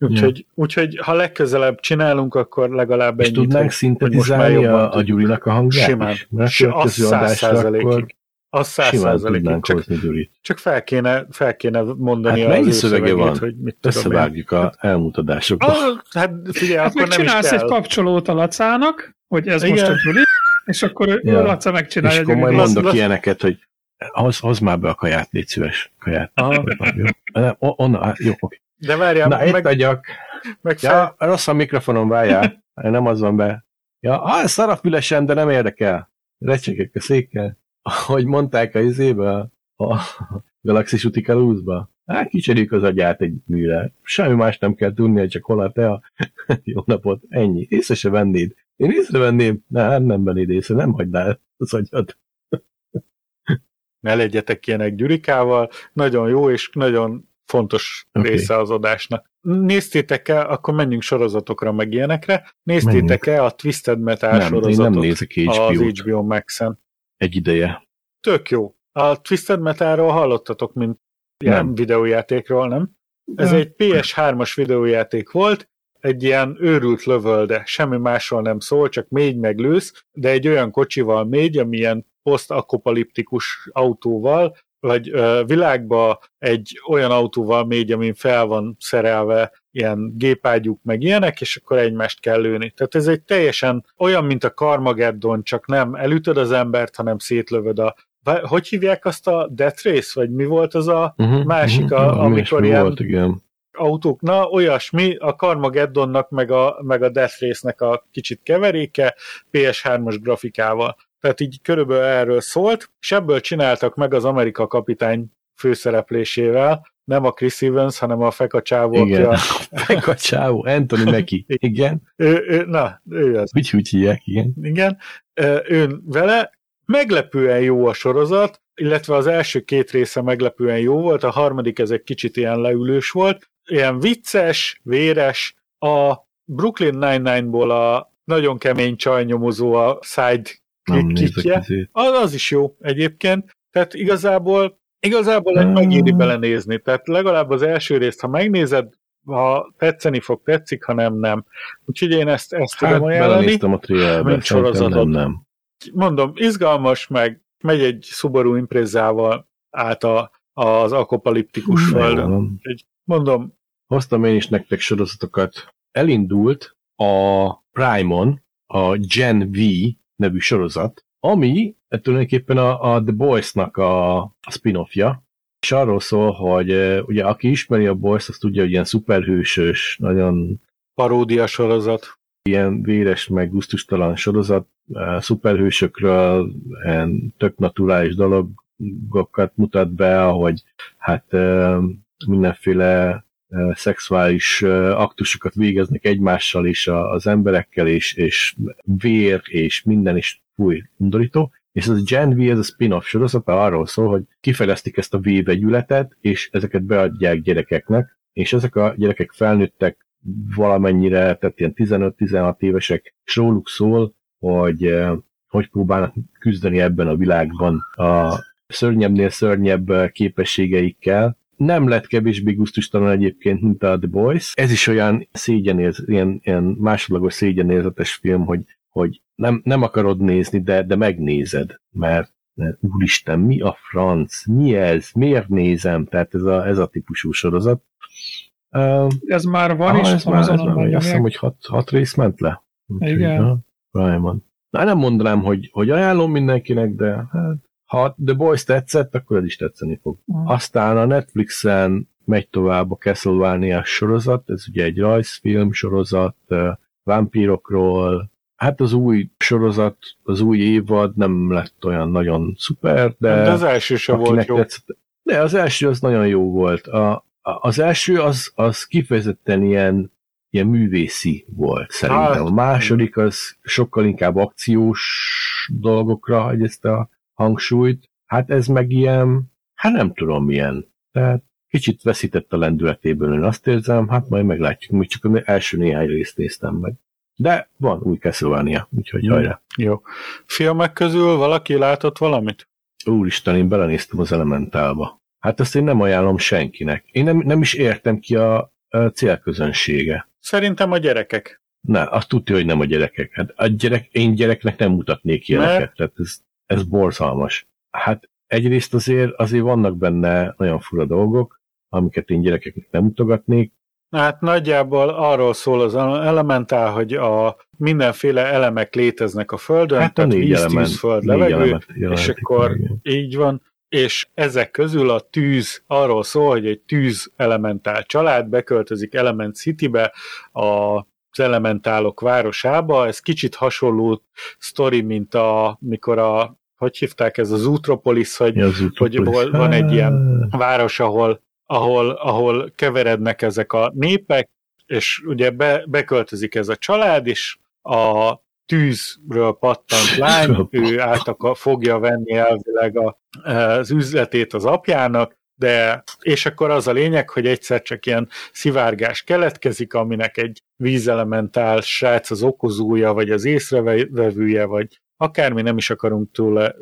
Úgyhogy, ja. úgyhogy ha legközelebb csinálunk, akkor legalább ennyit. És tudnánk szintetizálni a, a Gyurinak a hangját Simán. is? Mert a az száz százalékig. Az száz százalékig. Csak, csak fel, kéne, fel kéne mondani hát az mennyi szövege van? Hogy mit Összevágjuk a elmutatásokat. Ah, hát figyelj, hát akkor nem csinálsz egy kapcsolót a Lacának, hogy ez Igen. most a Gyuri, és akkor ja. Laca megcsinálja. És akkor majd mondok ilyeneket, hogy hoz, hoz már be a kaját, légy szíves. Kaját. Onnan, jó, oké. De várjál, Na, meg... vagyok. Meg ja, fel... rossz a mikrofonom, várjál. Nem az van be. Ja, ah, szarafülesen, de nem érdekel. Recsegek a székkel. Ahogy mondták a izébe, a Galaxis Utikalúzba. Hát kicserjük az agyát egy műre. Semmi más nem kell tudni, csak hol a te a jó napot. Ennyi. Észre se vennéd. Én észrevenném. Nem, nem vennéd észre, nem hagyd el az agyat. Ne legyetek ilyenek Gyurikával. Nagyon jó, és nagyon fontos okay. része az adásnak. Néztétek-e, akkor menjünk sorozatokra, meg ilyenekre. Néztétek-e a Twisted Metal nem, sorozatot nem nézek az HBO Max-en? Egy ideje. Tök jó. A Twisted Metalról hallottatok, mint ilyen videójátékról, nem? Ez nem. egy PS3-as videójáték volt, egy ilyen őrült lövölde, semmi másról nem szól, csak mégy meg lősz, de egy olyan kocsival mégy, ami ilyen posztapokaliptikus autóval, vagy ö, világba egy olyan autóval megy, amin fel van szerelve ilyen gépágyuk, meg ilyenek, és akkor egymást kell lőni. Tehát ez egy teljesen olyan, mint a Carmageddon, csak nem elütöd az embert, hanem szétlövöd a hogy hívják azt a Death Race, vagy mi volt az a uh-huh, másik, uh-huh, a, amikor ilyen volt, igen. autók, na olyasmi, a Carmageddonnak meg a, meg a Death Race-nek a kicsit keveréke PS3-as grafikával. Tehát így körülbelül erről szólt, és ebből csináltak meg az Amerika kapitány főszereplésével, nem a Chris Evans, hanem a Feka Csávó. Igen, a... Feka Csávó, Anthony Mackie. Igen. Ő, ő, na, ő az. Úgy, úgy hívják, igen. Igen. Ő vele meglepően jó a sorozat, illetve az első két része meglepően jó volt, a harmadik ez egy kicsit ilyen leülős volt, ilyen vicces, véres, a Brooklyn Nine-Nine-ból a nagyon kemény csajnyomozó a side kikje. Az, az is jó egyébként. Tehát igazából igazából egy megéri belenézni. Tehát legalább az első részt, ha megnézed, ha tetszeni fog, tetszik, ha nem, nem. Úgyhogy én ezt, ezt hát, tudom ajánlani. a trielbe, sorozatot. Nem, nem. Mondom, izgalmas, meg megy egy Subaru Imprezával át a, az apokaliptikus földön. Mondom. Hoztam én is nektek sorozatokat. Elindult a Prime-on a Gen V nevű sorozat, ami tulajdonképpen a, a The Boys-nak a, a spin-offja, és arról szól, hogy ugye aki ismeri a Boys, az tudja, hogy ilyen szuperhősös, nagyon Paródia sorozat. ilyen véres, meg gusztustalan sorozat, szuperhősökről ilyen tök naturális dologokat mutat be, ahogy hát mindenféle szexuális aktusokat végeznek egymással és az emberekkel, és, és vér, és minden is fúj, undorító. És ez a Gen V, ez a spin-off sorozata arról szól, hogy kifejlesztik ezt a V vegyületet, és ezeket beadják gyerekeknek, és ezek a gyerekek felnőttek valamennyire, tehát ilyen 15-16 évesek, és róluk szól, hogy hogy próbálnak küzdeni ebben a világban a szörnyebbnél szörnyebb képességeikkel. Nem lett kevésbé gusztustalan egyébként, mint a The Boys. Ez is olyan szégyenéz, ilyen, ilyen másodlagos szégyenérzetes film, hogy, hogy nem, nem akarod nézni, de, de megnézed, mert, mert úristen, mi a franc, mi ez, miért nézem, tehát ez a, ez a típusú sorozat. Uh, Ez már van ah, is, ez már, ez már, azt hiszem, hogy hat, hat rész ment le. Úgyhogy, Igen. Brian van. Na, nem mondanám, hogy, hogy ajánlom mindenkinek, de hát, ha The Boys tetszett, akkor ez is tetszeni fog. Mhm. Aztán a Netflixen megy tovább a Castlevania sorozat, ez ugye egy rajzfilm sorozat, vámpírokról, hát az új sorozat, az új évad nem lett olyan nagyon szuper, de, De az első sem volt jó. tetszett. De az első az nagyon jó volt. A, a, az első az, az kifejezetten ilyen, ilyen művészi volt szerintem. Hát, a második az sokkal inkább akciós dolgokra hagy ezt a hangsúlyt. Hát ez meg ilyen, hát nem tudom milyen. Tehát kicsit veszített a lendületéből, én azt érzem, hát majd meglátjuk, még csak az első néhány részt néztem meg. De van új Castlevania, úgyhogy Hmm. hajrá. Jó. Filmek közül valaki látott valamit? Úristen, én belenéztem az Elementálba. Hát ezt én nem ajánlom senkinek. Én nem, nem is értem ki a, a célközönsége. Szerintem a gyerekek. Ne, azt tudja, hogy nem a gyerekek. Hát a gyerek, én gyereknek nem mutatnék ilyeneket. Mert? Tehát ez, ez borzalmas. Hát egyrészt azért, azért vannak benne nagyon fura dolgok, amiket én gyerekeknek nem mutogatnék. Hát nagyjából arról szól az Elementál, hogy a mindenféle elemek léteznek a Földön, Hát a tehát víz, element, tűz, föld, levegő, és akkor igen. így van, és ezek közül a tűz arról szól, hogy egy tűz elementál család beköltözik Element Citybe, a az elementálok városába, ez kicsit hasonló sztori, mint a, mikor a, hogy hívták ez az Utropolis, hogy Mi az hogy Utopolis? vol- van egy ilyen Hát, város, ahol, ahol, ahol keverednek ezek a népek, és ugye be, beköltözik ez a család, és a tűzről pattant lány, ő át akar, fogja venni elvileg a, az üzletét az apjának, de, és akkor az a lényeg, hogy egyszer csak ilyen szivárgás keletkezik, aminek egy vízelementál srác az okozója, vagy az észrevevője, vagy akármi, nem is akarunk túl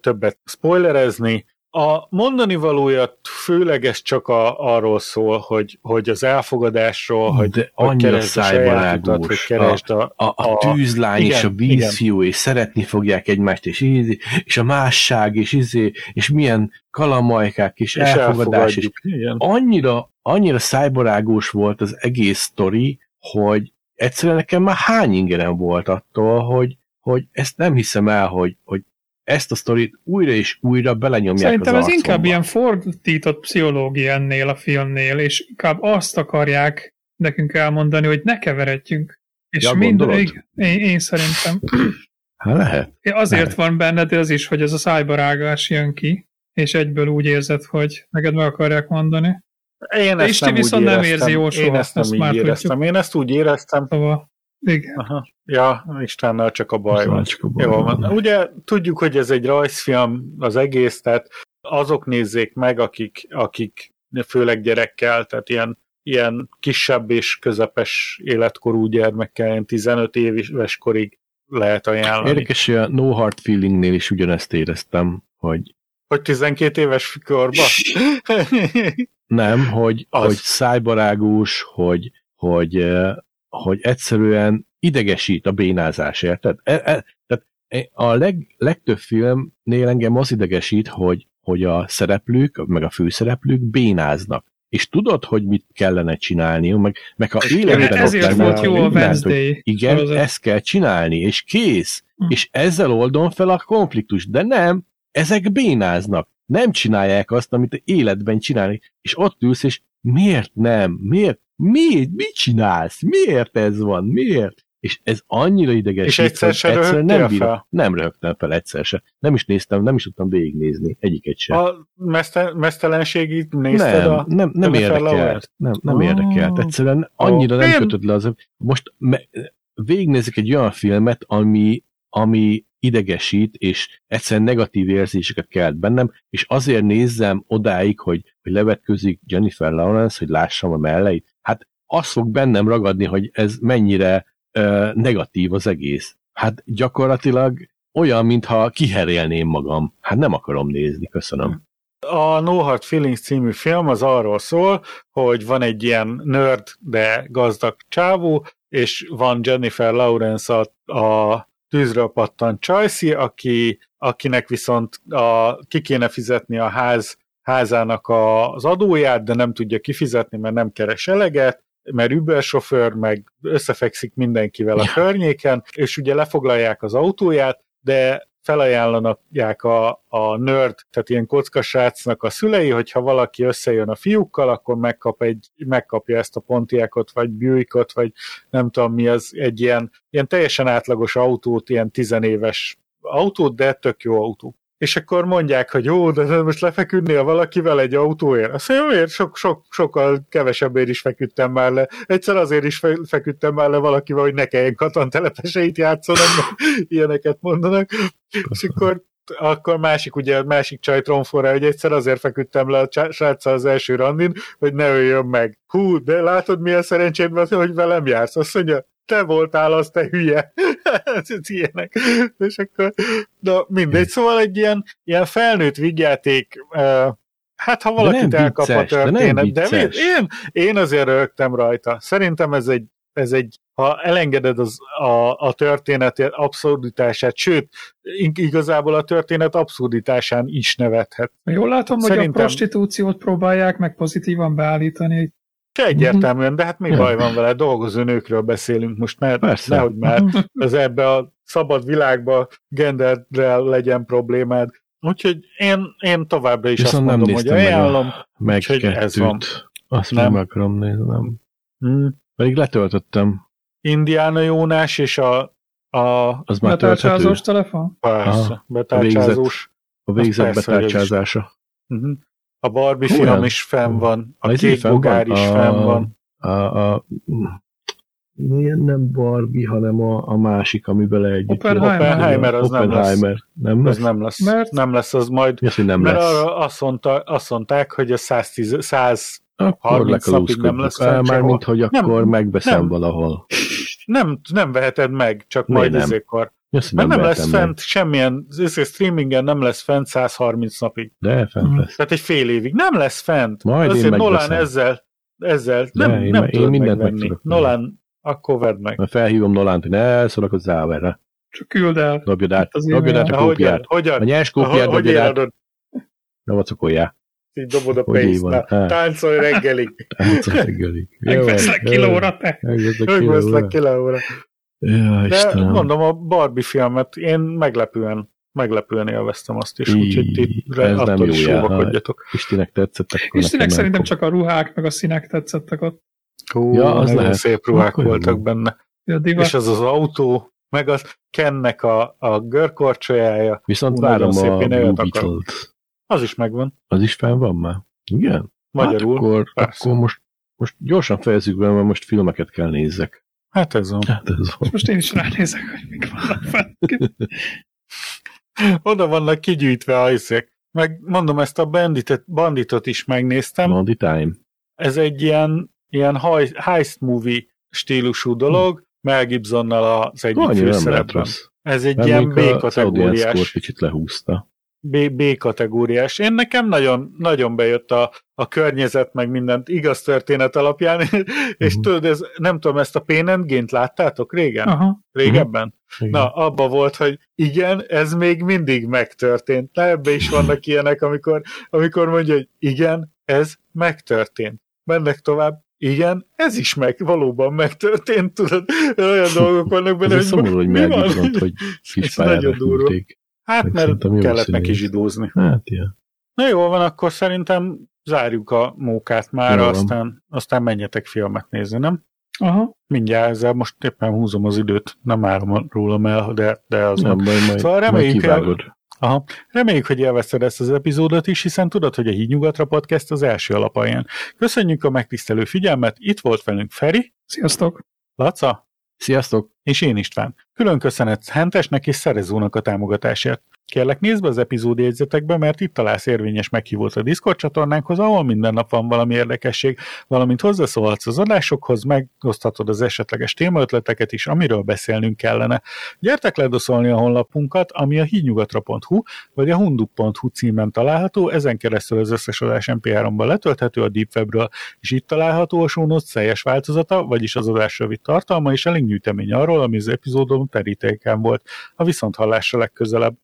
többet spoilerezni. A mondani valója főleg ez csak a, arról szól, hogy, hogy az elfogadásról, hogy, de hogy annyira keresd a saját utat, hogy keresd a, a, a tűzlány igen, és a vízfiú, és szeretni fogják egymást, és, ízi, és a másság, és izé, és milyen kalamajkák, és, és elfogadás, és. Igen. annyira, annyira szájbarágos volt az egész sztori, hogy egyszerűen nekem már hány ingerem volt attól, hogy, hogy ezt nem hiszem el, hogy, hogy ezt a sztorit újra és újra belenyomják Szerintem az ez inkább arcomba. ilyen fordított pszichológia ennél a filmnél, és inkább azt akarják nekünk elmondani, hogy ne keveredjünk. És Ja, mind, gondolod? igen, én, én szerintem. Hát lehet. Azért Lehet. van benned ez is, hogy ez a szájbarágás jön ki, és egyből úgy érzed, hogy neked meg akarják mondani. Én ezt Isti nem úgy viszont nem éreztem. érzi jól Én ezt nem ezt így már tudjuk. éreztem. Én ezt úgy éreztem. Szóval, igen. Aha. Ja, Istennel csak a baj van. csak a baj Jó, van. Ugye tudjuk, hogy ez egy rajzfilm az egész, tehát azok nézzék meg, akik, akik főleg gyerekkel, tehát ilyen, ilyen kisebb és közepes életkorú gyermekkel, ilyen 15 éves korig lehet ajánlani. Érdekes, hogy a No Hard Feelingnél is ugyanezt éreztem, hogy Hogy 12 éves korban? nem, hogy, Az. hogy szájbarágós, hogy, hogy, hogy egyszerűen idegesít a bénázás, érted? E, e, tehát a leg, legtöbb filmnél engem az idegesít, hogy, hogy a szereplők, meg a főszereplők bénáznak. És tudod, hogy mit kellene csinálniuk, meg, meg ha életben Ezért volt jó a mindent, hogy Wednesday. igen, sorozat. ezt kell csinálni, és kész. Hm. És ezzel oldom fel a konfliktust, de nem, ezek bénáznak. nem csinálják azt, amit életben csinálni, és ott ülsz, és miért nem? Miért? Miért? Mit csinálsz? Miért ez van? Miért? És ez annyira ideges. És egyszer se egyszer nem, bírom, fel? nem rögtem fel egyszer se. Nem is néztem, nem is tudtam végignézni egyiket sem. A meszte, mesztelenségit nézted nem, a... nem, nem érdekelt. Nem, nem Oh. érdekelt. Egyszerűen annyira nem Én- kötöd le az... Most me, végignézek egy olyan filmet, ami, ami idegesít, és egyszerűen negatív érzéseket kelt bennem, és azért nézzem odáig, hogy, hogy levetközik Jennifer Lawrence, hogy lássam a melleit. Az fog bennem ragadni, hogy ez mennyire ö, negatív az egész. Hát gyakorlatilag olyan, mintha kiherélném magam. Hát nem akarom nézni, köszönöm. A No Hard Feelings című film az arról szól, hogy van egy ilyen nerd, de gazdag csávó, és van Jennifer Lawrence a, a tűzről pattant Csajci, aki, akinek viszont a, ki kéne fizetni a ház házának a, az adóját, de nem tudja kifizetni, mert nem keres eleget, mert Uber sofőr, meg összefekszik mindenkivel a környéken, és ugye lefoglalják az autóját, de felajánlanak a, a nerd, tehát ilyen kockasrácnak a szülei, hogyha valaki összejön a fiúkkal, akkor megkap egy, megkapja ezt a Pontiacot, vagy Buickot, vagy nem tudom mi az, egy ilyen, ilyen teljesen átlagos autót, ilyen tizenéves autót, de tök jó autó. És akkor mondják, hogy jó, de most lefeküdnél valakivel egy autóért. Azt mondja, miért? Sok, sok, sokkal kevesebbért is feküdtem már le. Egyszer azért is fe, feküdtem már le valakivel, hogy ne kelljen katantelepeseit játszanom, ilyeneket mondanak. És akkor akkor másik, ugye másik csaj tromforra, hogy egyszer azért feküdtem le a sráccal az első randin, hogy ne öljön meg. Hú, de látod milyen szerencséd van, hogy velem jársz? Azt mondja, te voltál az, te hülye. Ez ilyenek. És akkor, na mindegy, szóval egy ilyen, ilyen felnőtt vigyáték, uh, hát ha valakit nem elkap a vicces, de nem történet, de, vicces. mi- én, én azért rögtem rajta. Szerintem ez egy, ez egy ha elengeded az, a, a történet abszurditását, sőt, ig- igazából a történet abszurditásán is nevethet. Jól látom, hogy Szerintem- a prostitúciót próbálják meg pozitívan beállítani. Se egyértelműen, de hát mi Ja. baj van vele, dolgozó nőkről beszélünk most, mert Persze. nehogy már az ebbe a szabad világba genderrel legyen problémád. Úgyhogy én, én továbbra is Viszont azt nem mondom, hogy a- ajánlom. Meg Úgyhogy ez van. Azt Nem. meg akarom nézni, nem. Hmm. Pedig letöltöttem. Indiana Jónás és a, a Az már. Betárcsázós telefon? persze, Aha. betárcsázós. A végzett persze, hogy ez is. betárcsázása. Uh-huh. A Barbie Hú, film olyan. is fenn van, a Az kék bogár is A- fenn van. A, a, milyen nem Barbie, hanem a, a másik, ami bele együtt. Oppenheimer. Oppenheimer, az nem lesz. Oppenheimer. Nem lesz? nem lesz. Mert- Nem lesz, az majd Mi az, hogy nem Mert lesz? arra azt, mondta, azt mondták, hogy a 110, 100 Akkor 30 napig nem lesz fenn Már mint hogy Nem, akkor megveszem nem. valahol. nem, nem veheted meg, csak majd nem? ezékkor. Az, hogy Mert nem, lesz meg? fent semmilyen, ez egy streamingen nem lesz fent 130 napig. De fent Mhm. lesz. Tehát egy fél évig. Nem lesz fent. Majd én Azért Nolan megveszem. ezzel, ezzel De nem, én- nem én tudod mindent meg megvenni. venni. Nolan, akkor vedd meg. Mert felhívom Nolánt, hogy ne szórakozzál erre. Csak küld el. Dobjad át, Az dobjad át a Na, hogyan? kópiát. A nyers kópiát dobjad át, éradod? ne vacakoljál. Így dobod a pénzt. van? Na, Hát. Táncolj reggelig. Megveszlek kilóra, te. Megveszlek kilóra. Ja, De Istenem. mondom, a Barbie filmet én meglepően, meglepően élveztem azt is, úgyhogy ti ez nem attól jó is jel. óvakodjatok. Istinek tetszett, akkor Istenek nekem szerintem nem csak a ruhák, meg a színek tetszettek ott. Hú, Ja, az nagyon lehet. szép ruhák Akkor jó voltak van. benne. A divat. És az az autó, meg az Kennek a, a görkorcsolyája, Viszont Hú, várom szép, a Blue. Beetle-t. az is megvan, Az is fenn van már? Igen? magyarul. Hát akkor, persze. akkor most, most gyorsan fejezzük be, mert most filmeket kell nézzek. Hát ez van. Hát ez van. Most én is ránézek, hogy mik vannak. Oda vannak kigyűjtve a hiszek. Meg mondom, ezt a banditet, banditot is megnéztem. Mondi Time. Ez egy ilyen, ilyen hei- heist movie stílusú dolog, Mel Gibsonnal az egyik rossz. Ez egy Mert ilyen B-kategóriás, kicsit lehúzta. B, B-kategóriás. Én nekem nagyon, nagyon bejött a, a környezet, meg mindent igaz történet alapján, és Mhm. tudod, ez, nem tudom, ezt a Gain-t láttátok régen? Aha. Régebben? Igen. Na, abba volt, hogy igen, ez még mindig megtörtént. Na, ebbe is vannak ilyenek, amikor, amikor mondja, hogy igen, ez megtörtént. Mennek tovább, igen, ez is meg, valóban megtörtént, tudod, olyan dolgok vannak benne, Ez egy szomorú, hogy mi van? Gibsont, hogy Ez nagyon durva. küldték. Hát, Meg mert kellett neki zsidózni. Hát, ilyen. Na jó van, akkor szerintem zárjuk a mókát már, van. aztán, aztán menjetek filmet nézni, nem? Aha. Mindjárt ezzel most éppen húzom az időt, nem árom rólam el, de, de az Nem, van. majd, majd, Szóval majd reméljük, kivágod. Aha. Reméljük, hogy élvezted ezt az epizódot is, hiszen tudod, hogy a Híd Nyugatra Podcast az első alapján. Köszönjük a megtisztelő figyelmet, itt volt velünk Feri, Sziasztok! Laca Sziasztok! És én István. Külön köszönet Hentesnek és Szerezónak a támogatásért. Kérlek nézd be az epizód jegyzetekbe, mert itt találsz érvényes meghívót a Discord csatornánkhoz, ahol minden nap van valami érdekesség, valamint hozzászólhatsz az adásokhoz, megoszthatod az esetleges témaötleteket is, amiről beszélnünk kellene. Gyertek ledoszolni a honlapunkat, ami a hídnyugatra.hu vagy a hunduk.hu címen található, ezen keresztül az összes adás MP3-ban letölthető a Deep Webről, és itt található a show notes változata, vagyis az adás rövid tartalma és a linkgyűjtemény arról, ami az epizódon terítéken volt. A viszonthallásra legközelebb.